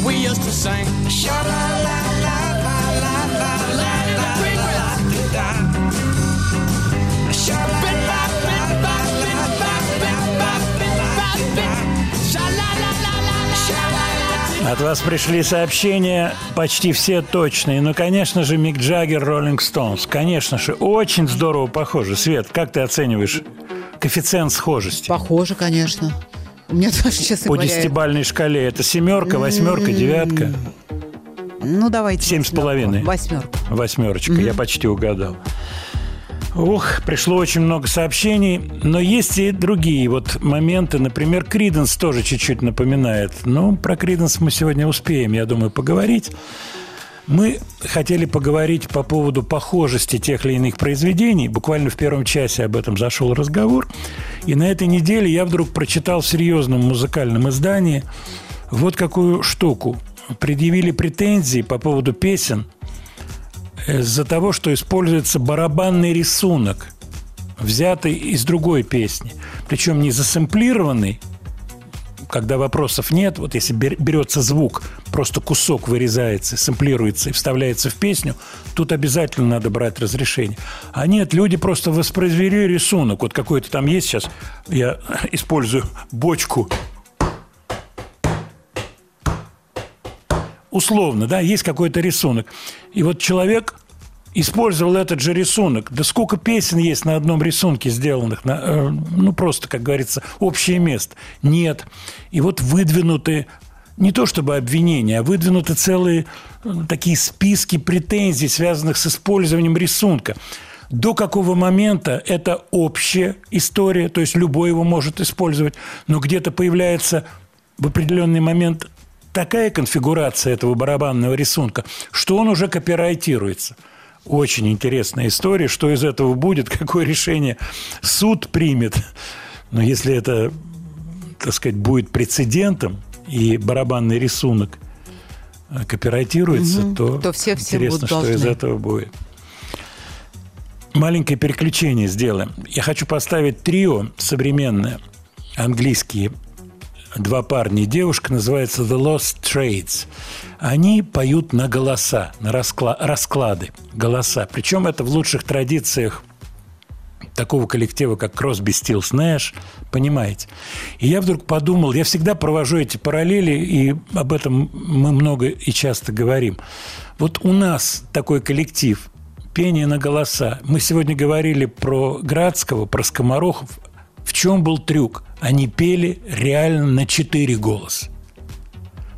we used to sing? Sha la la la la la la la la la la Sha la la la la la la la Sha la la la la la Sha la la От вас пришли сообщения, почти все точные. Ну, конечно же, Мик Джаггер, Роллинг Стоунс. Конечно же, очень здорово похожи. Свет, как ты оцениваешь коэффициент схожести? Похоже, конечно. У меня даже, честно По десятибальной шкале это семерка, восьмерка, девятка, Ну, давайте. семь с половиной. Восьмерку. Восьмерочка, я почти угадал. Ух, пришло очень много сообщений, но есть и другие вот моменты. Например, Криденс тоже чуть-чуть напоминает. Ну, про Криденс мы сегодня успеем, я думаю, поговорить. Мы хотели поговорить по поводу похожести тех или иных произведений. Буквально в первом часе об этом зашел разговор. И на этой неделе я вдруг прочитал в серьезном музыкальном издании вот какую штуку. Предъявили претензии по поводу песен из-за того, что используется барабанный рисунок, взятый из другой песни. Причем не засэмплированный, когда вопросов нет, вот если бер- берется звук, просто кусок вырезается, сэмплируется и вставляется в песню, тут обязательно надо брать разрешение. А нет, люди просто воспроизвели рисунок. Вот какой-то там есть сейчас, я [LAUGHS] использую бочку условно, да, есть какой-то рисунок. И вот человек использовал этот же рисунок. Да сколько песен есть на одном рисунке сделанных, на, э, ну просто, как говорится, общее место. Нет. И вот выдвинуты не то чтобы обвинения, а выдвинуты целые э, такие списки претензий, связанных с использованием рисунка. До какого момента это общая история, то есть любой его может использовать, но где-то появляется в определенный момент такая конфигурация этого барабанного рисунка, что он уже копирайтируется. Очень интересная история, что из этого будет, [LAUGHS] какое решение суд примет. Но если это, так сказать, будет прецедентом, и барабанный рисунок э, копирайтируется, Мгм. то, То все всем интересно, что из должны. этого будет. Маленькое переключение сделаем. Я хочу поставить трио современное, английские, два парня и девушка, называется The Lost Trades. Они поют на голоса, на раскла- расклады голоса. Причем это в лучших традициях такого коллектива, как Кросби, Стилс, Нэш, понимаете. И я вдруг подумал, я всегда провожу эти параллели, и об этом мы много и часто говорим. Вот у нас такой коллектив, пение на голоса. Мы сегодня говорили про Градского, про Скоморохов. В чем был трюк? Они пели реально на четыре голоса.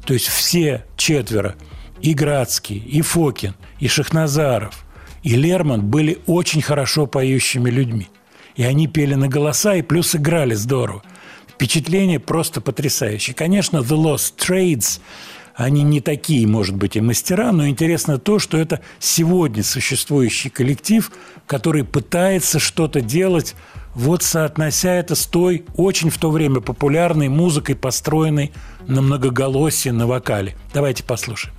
То есть все четверо, и Градский, и Фокин, и Шахназаров, и Лерман были очень хорошо поющими людьми. И они пели на голоса, и плюс играли здорово. Впечатление просто потрясающее. Конечно, The Lost Trades, они не такие, может быть, и мастера, но интересно то, что это сегодня существующий коллектив, который пытается что-то делать, вот соотнося это с той очень в то время популярной музыкой, построенной на многоголосии, на вокале. Давайте послушаем.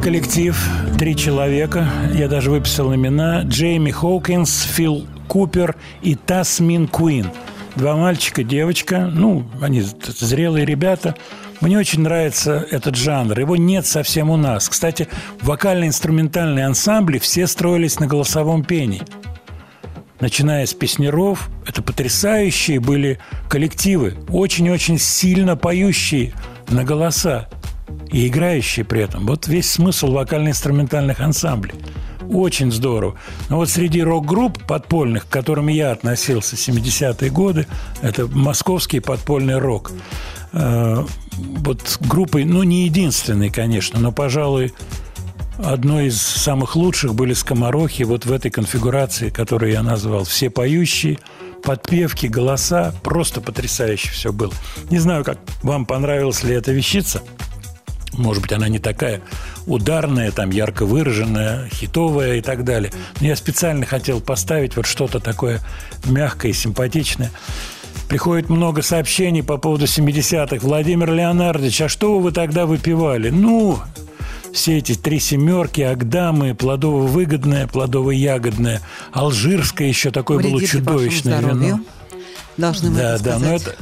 Коллектив, три человека, я даже выписал имена, Джейми Хоукинс, Фил Купер и Тасмин Куин. Два мальчика, девочка, ну, они зрелые ребята. Мне очень нравится этот жанр, его нет совсем у нас. Кстати, вокально-инструментальные ансамбли все строились на голосовом пении. Начиная с песнеров, это потрясающие были коллективы, очень-очень сильно поющие на голоса и играющие при этом. Вот весь смысл вокально-инструментальных ансамблей. Очень здорово. Но вот среди рок-групп подпольных, к которым я относился в 70-е годы, это московский подпольный рок. Э, Вот группой, ну, не единственной, конечно, но, пожалуй, одной из самых лучших были скоморохи вот в этой конфигурации, которую я назвал. Все поющие, подпевки, голоса. Просто потрясающе все было. Не знаю, как вам понравилась ли эта вещица. Может быть, она не такая ударная, там, ярко выраженная, хитовая и так далее. Но я специально хотел поставить вот что-то такое мягкое симпатичное. Приходит много сообщений по поводу 70-х. Владимир Леонардович, а что вы тогда выпивали? Ну, все эти три семерки, Агдамы, плодово-выгодное, плодово-ягодное, Алжирское еще такое было Вредит вашему чудовищное вино. Должны мы Да, это да, но это,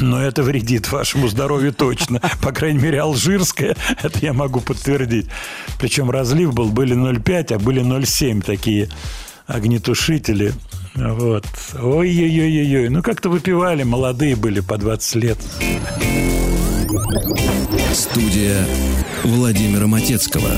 но это вредит вашему здоровью точно. По крайней мере, алжирское, это я могу подтвердить. Причем разлив был, были 0,5, а были 0,7 такие огнетушители. Вот. Ой-ой-ой-ой. Ну, как-то выпивали, молодые были, по 20 лет. Студия Владимира Матецкого.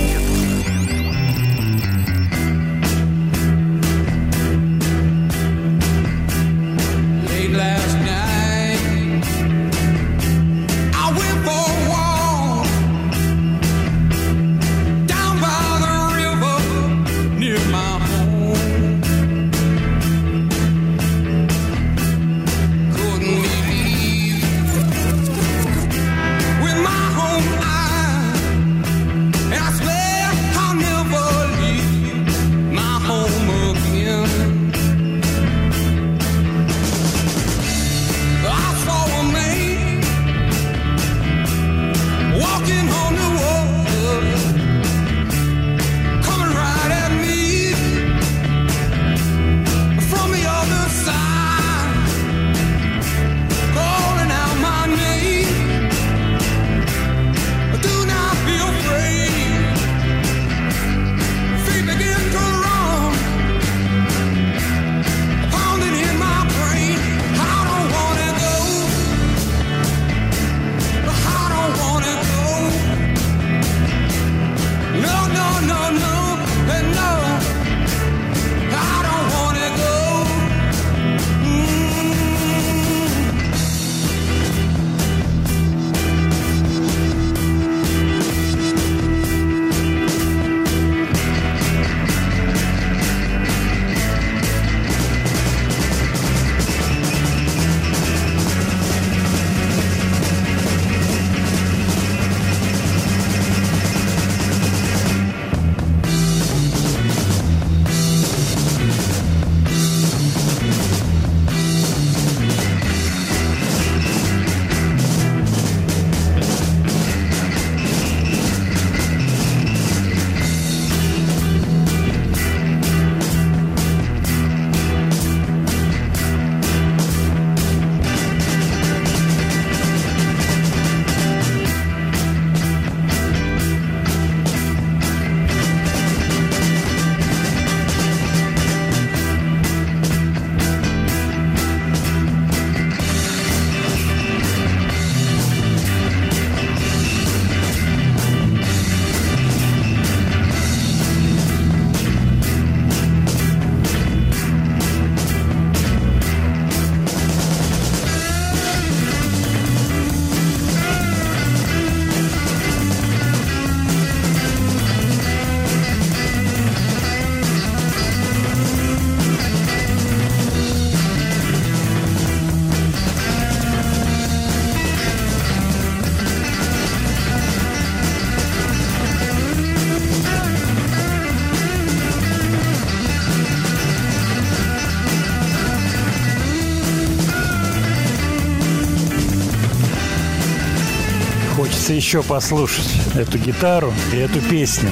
Еще послушать эту гитару и эту песню.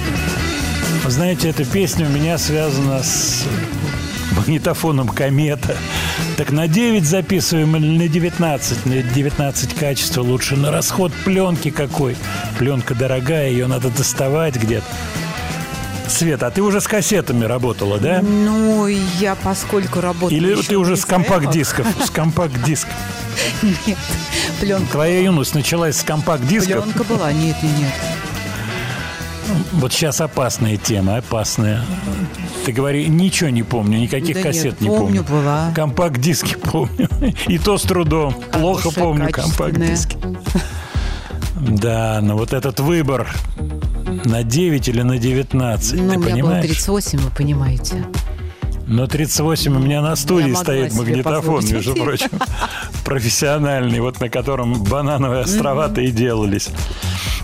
Вы знаете, эта песня у меня связана с магнитофоном «Комета». Так на 9 записываем или на 19? На 19 качества лучше. На расход пленки какой. Пленка дорогая, ее надо доставать где-то. Света, а ты уже с кассетами работала, да? Ну, я поскольку работаю... Или ты уже с компакт-дисков? С компакт-дисков. Нет, пленка, Твоя юность началась с компакт-дисков. пленка была, нет, нет, нет. Вот сейчас опасная тема, опасная. Ты говори, ничего не помню, никаких Да кассет нет, не помню, помню. была. Компакт-диски помню. И то с трудом. Плохо Хорошая, помню качественная. компакт-диски. Да, но вот этот выбор на 9 или на 19, Ну, ты у меня было понимаешь? 38, вы понимаете. Но 38 у меня на студии стоит магнитофон, между прочим, [LAUGHS] профессиональный, вот на котором банановые острова-то и делались.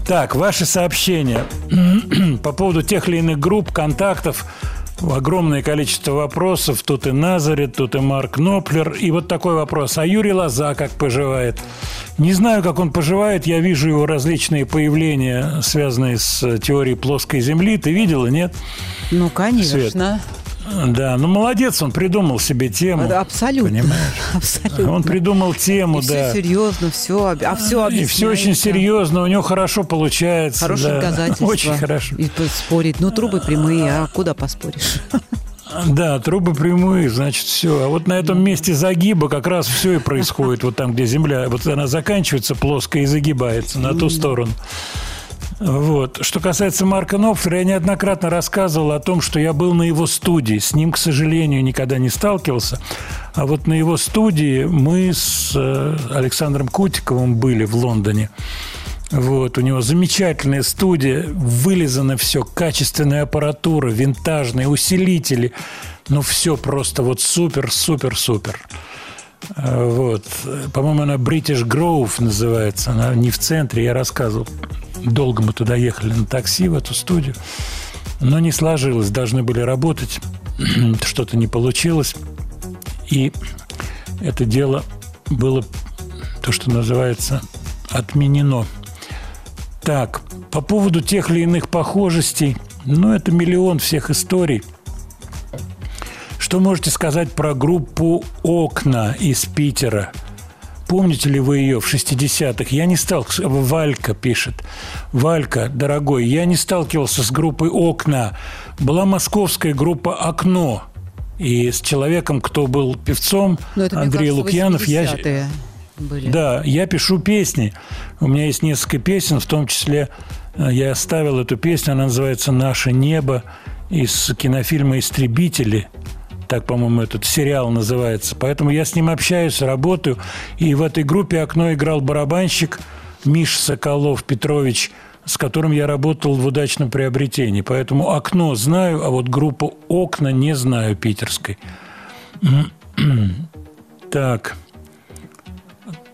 Так, ваши сообщения [CLEARS THROAT] по поводу тех или иных групп, контактов. Огромное количество вопросов. Тут и Назарет, тут и Марк Ноплер. И вот такой вопрос. А Юрий Лоза как поживает? Не знаю, как он поживает. Я вижу его различные появления, связанные с теорией плоской Земли. Ты видела, нет? Ну, конечно. Свет. Да, ну молодец, он придумал себе тему. Да, Абсолютно. Понимаешь? [LAUGHS] Абсолютно. Он придумал тему, И все да. серьезно, все, а все И все очень серьезно, у него хорошо получается. Хорошее да. доказательство. Очень хорошо. И спорить. Ну, трубы прямые, а куда поспоришь? [LAUGHS] Да, трубы прямые, значит, все. А вот на этом месте загиба как раз все и происходит. Вот там, где Земля, вот она заканчивается плоско и загибается на ту сторону. Вот. Что касается Марка Нопфера, я неоднократно рассказывал о том, что я был на его студии. С ним, к сожалению, никогда не сталкивался. А вот на его студии мы с э, Александром Кутиковым были в Лондоне. Вот, у него замечательная студия, вылизано все, качественная аппаратура, винтажные усилители. Ну, все просто вот супер, супер, супер. Э, Вот. По-моему, она British Grove называется. Она не в центре, я рассказывал. Долго мы туда ехали на такси, в эту студию. Но не сложилось. Должны были работать. [CLEARS THROAT] Что-то не получилось. И это дело было, то, что называется, отменено. Так, по поводу тех или иных похожестей, ну, это миллион всех историй. Что можете сказать про группу «Окна» из Питера? Помните ли вы ее в 60-х? Я не стал... Валька пишет. Валька, дорогой, я не сталкивался с группой «Окна». Была московская группа «Окно». И с человеком, кто был певцом, Ну, это, Андрей кажется, Лукьянов, я... 80-е были. Да, я пишу песни. У меня есть несколько песен, в том числе э, я оставил эту песню, она называется «Наше небо» из кинофильма «Истребители». Так, по-моему, этот сериал называется. Поэтому я с ним общаюсь, работаю. И в этой группе «Окно» играл барабанщик Миш Соколов Петрович, с которым я работал в удачном приобретении. Поэтому «Окно» знаю, а вот группу «Окна» не знаю питерской. [CLEARS THROAT] Так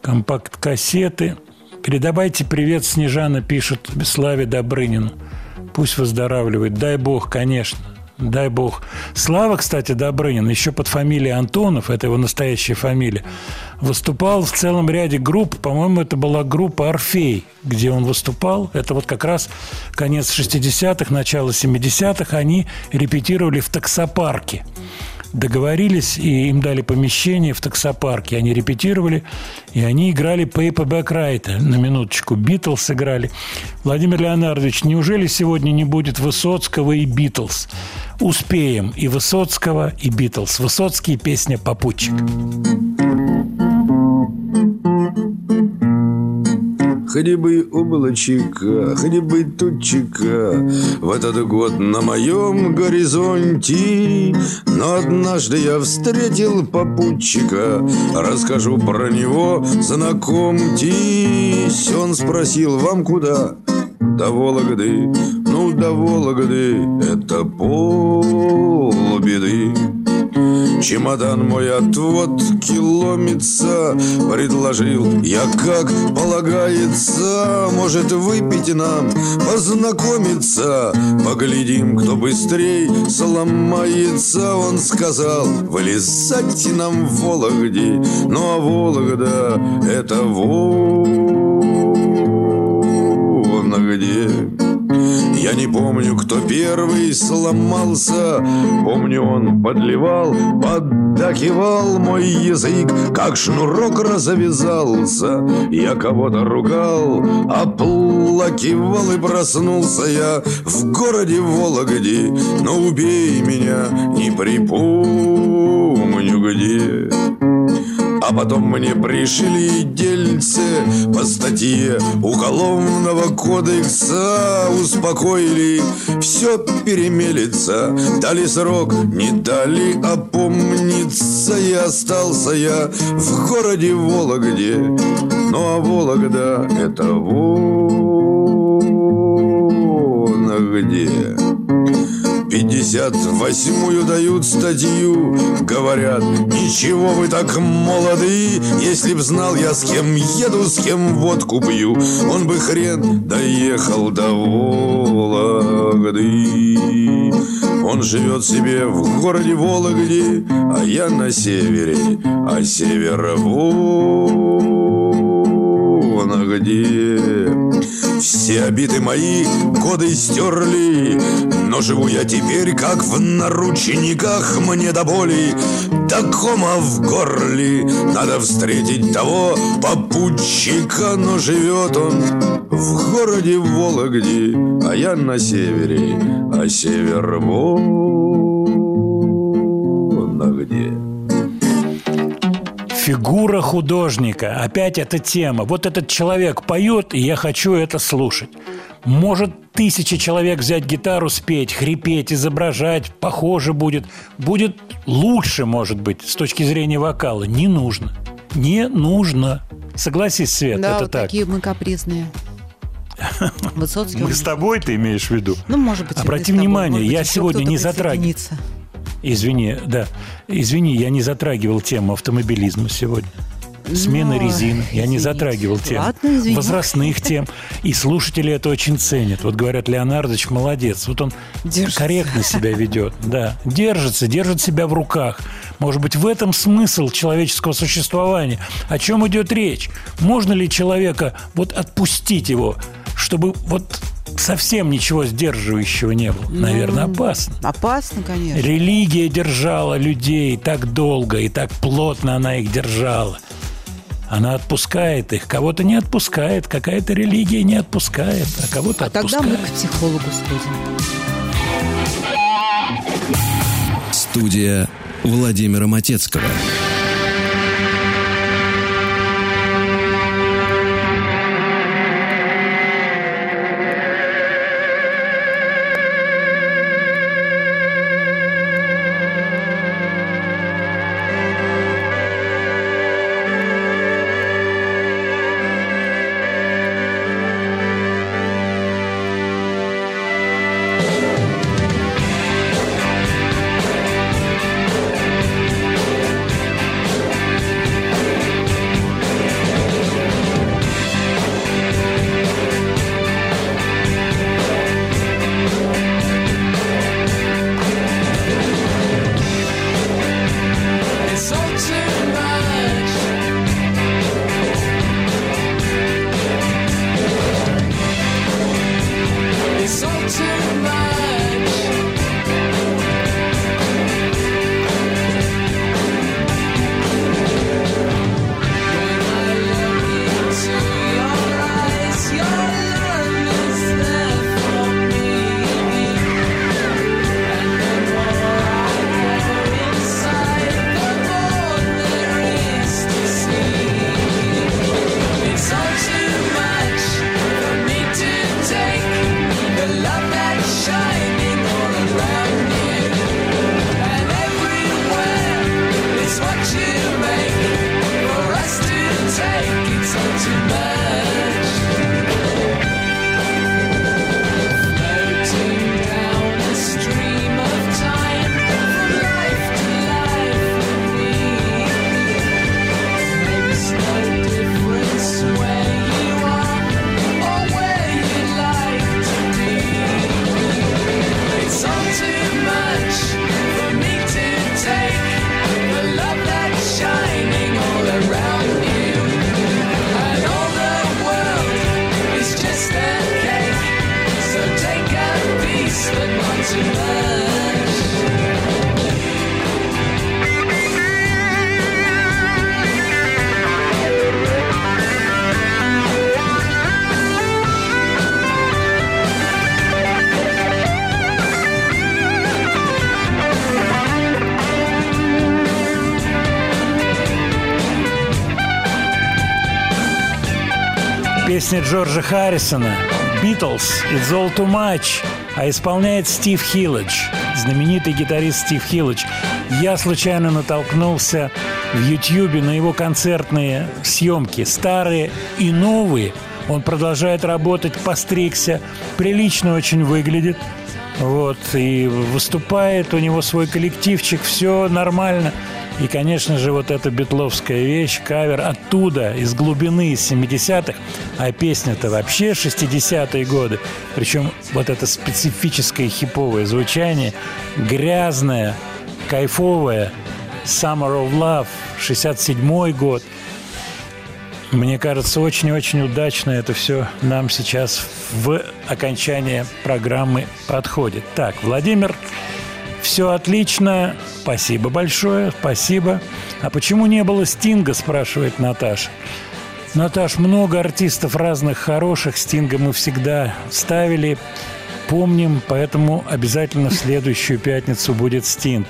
компакт-кассеты. Передавайте привет, Снежана пишет Славе Добрынину. Пусть выздоравливает. Дай бог, конечно. Дай бог. Слава, кстати, Добрынин, еще под фамилией Антонов, это его настоящая фамилия, выступал в целом ряде групп. По-моему, это была группа «Орфей», где он выступал. Это вот как раз конец 60-х, начало 70-х. Они репетировали в таксопарке договорились, и им дали помещение в таксопарке. Они репетировали, и они играли Paperback Writer. На минуточку. Битлз играли. Владимир Леонардович, неужели сегодня не будет Высоцкого и Битлз? Успеем и Высоцкого, и Битлз. Высоцкий песня «Попутчик». Хоть бы хоть бы тучика В этот год на моем горизонте Но однажды я встретил попутчика. Расскажу про него, знакомьтесь. Он спросил, вам куда? До Вологды, ну до Вологды Это полбеды Чемодан мой отвод киломится Предложил. Я, как полагается Может, выпить нам, познакомиться. Поглядим, кто быстрей сломается. Он сказал, вылезайте нам в Вологде Ну, а Вологда — это Вологде. Я не помню, кто первый сломался. Помню, он подливал, поддакивал мой язык Как шнурок развязался. Я кого-то ругал, оплакивал И проснулся я в городе Вологде. Но убей меня, не припомню где а потом мне пришли дельце по статье Уголовного кодекса Успокоили, все перемелется Дали срок, не дали опомниться И остался я в городе Вологде. Ну а Вологда это вон где 58-ю дают статью. Говорят, ничего вы так молоды. Если б знал я, с кем еду, с кем водку пью Он бы хрен доехал до Вологды Он живет себе в городе Вологде А я на севере, а север вон где все обиды мои годы стерли Но живу я теперь, как в наручниках. Мне до боли, до кома в горле. Надо встретить того попутчика Но живет он в городе Вологде А я на севере, а север вон где Фигура художника. Опять эта тема. Вот этот человек поет, и я хочу это слушать. Может тысячи человек взять гитару, спеть, хрипеть, изображать, похоже будет. Будет лучше, может быть, с точки зрения вокала. Не нужно. Не нужно. Согласись, Свет, да, это вот так. такие мы капризные. [LAUGHS] Высоцкий. Мы с тобой, ты имеешь в виду? Ну, может быть, Обрати тобой, внимание, может быть, я сегодня не затрагивал. Извини, да. Извини, я не затрагивал тему автомобилизма сегодня. Смена Ну, резин. Я не извините. затрагивал тему. Ладно. Возрастных тем. И слушатели это очень ценят. Вот говорят, Леонардович молодец. Вот он Держится. корректно себя ведет. Да. Держится, держит себя в руках. Может быть, в этом смысл человеческого существования. О чем идет речь? Можно ли человека вот отпустить его, чтобы вот совсем ничего сдерживающего не было? Наверное, Ну, опасно. Опасно, конечно. Религия держала людей так долго и так плотно она их держала. Она отпускает их, кого-то не отпускает, какая-то религия не отпускает, а кого-то А тогда отпускает. мы к психологу сходим. Студия Владимира Матецкого. Песня Джорджа Харрисона «Beatles» «It's all too much», а исполняет Стив Хилледж, знаменитый гитарист Стив Хилледж. Я случайно натолкнулся в Ютьюбе на его концертные съемки, старые и новые. Он продолжает работать, постригся, прилично очень выглядит. Вот, и выступает, у него свой коллективчик, все нормально. И, конечно же, вот эта битловская вещь, кавер оттуда, из глубины, из 70-х, а песня-то вообще 60-е годы. Причем вот это специфическое хиповое звучание, грязное, кайфовое, Summer of Love, 67-й год. Мне кажется, очень-очень удачно это все нам сейчас в окончание программы подходит. Так, Владимир все отлично. Спасибо большое. Спасибо. А почему не было Стинга, спрашивает Наташа. Наташ, много артистов разных хороших. Стинга мы всегда ставили, помним, поэтому обязательно в следующую пятницу будет Стинг.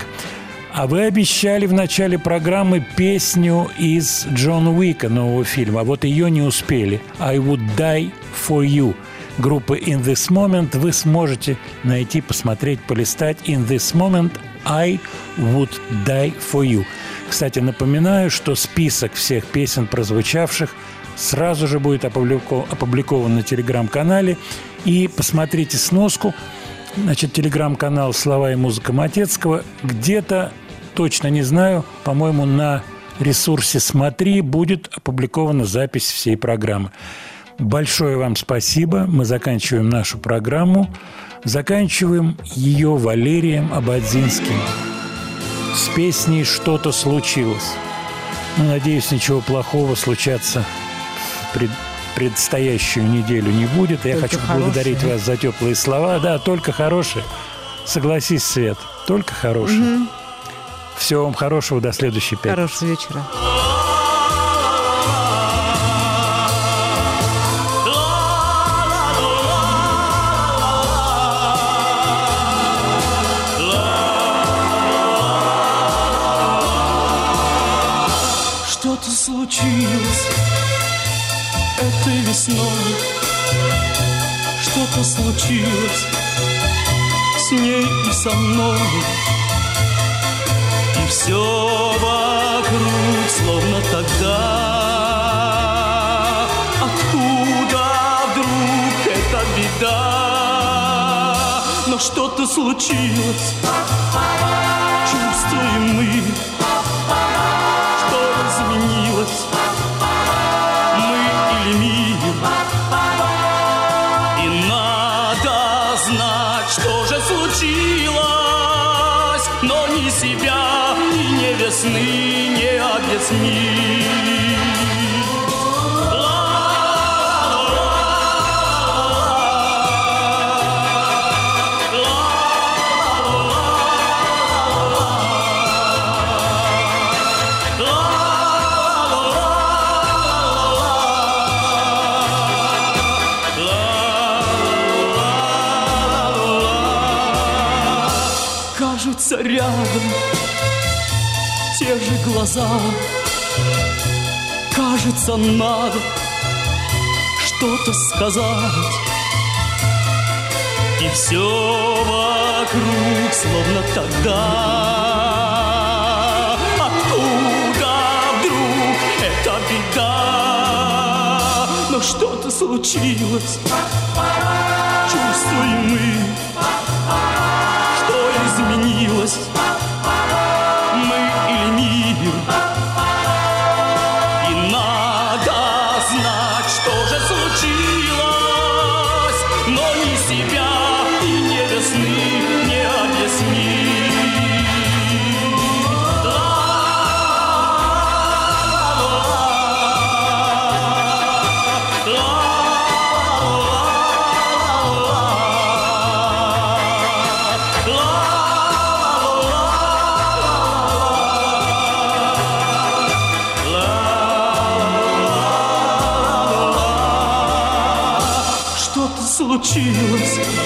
А вы обещали в начале программы песню из Джона Уика, нового фильма. А вот ее не успели. I would die for you группы In This Moment вы сможете найти, посмотреть, полистать In This Moment I Would Die For You. Кстати, напоминаю, что список всех песен, прозвучавших, сразу же будет опублико- опубликован на телеграм-канале. И посмотрите сноску. Значит, телеграм-канал «Слова и музыка Матецкого». Где-то, точно не знаю, по-моему, на ресурсе «Смотри» будет опубликована запись всей программы. Большое вам спасибо. Мы заканчиваем нашу программу. Заканчиваем ее Валерием Абадзинским с песней «Что-то случилось». Ну, надеюсь, ничего плохого случаться пред- предстоящую неделю не будет. Я Только хочу хорошее. поблагодарить вас за теплые слова. Да, только хорошие. Согласись, Свет, только хорошие. Всего вам хорошего, до следующей пятницы. Хорошего вечера. Что-то случилось этой весной. Что-то случилось с ней и со мной. И все вокруг словно тогда. Откуда вдруг эта беда? Но что-то случилось Рядом те же глаза. Кажется, надо что-то сказать. И все вокруг словно тогда. Откуда вдруг эта беда. Но что-то случилось. Чувствуем мы Что-то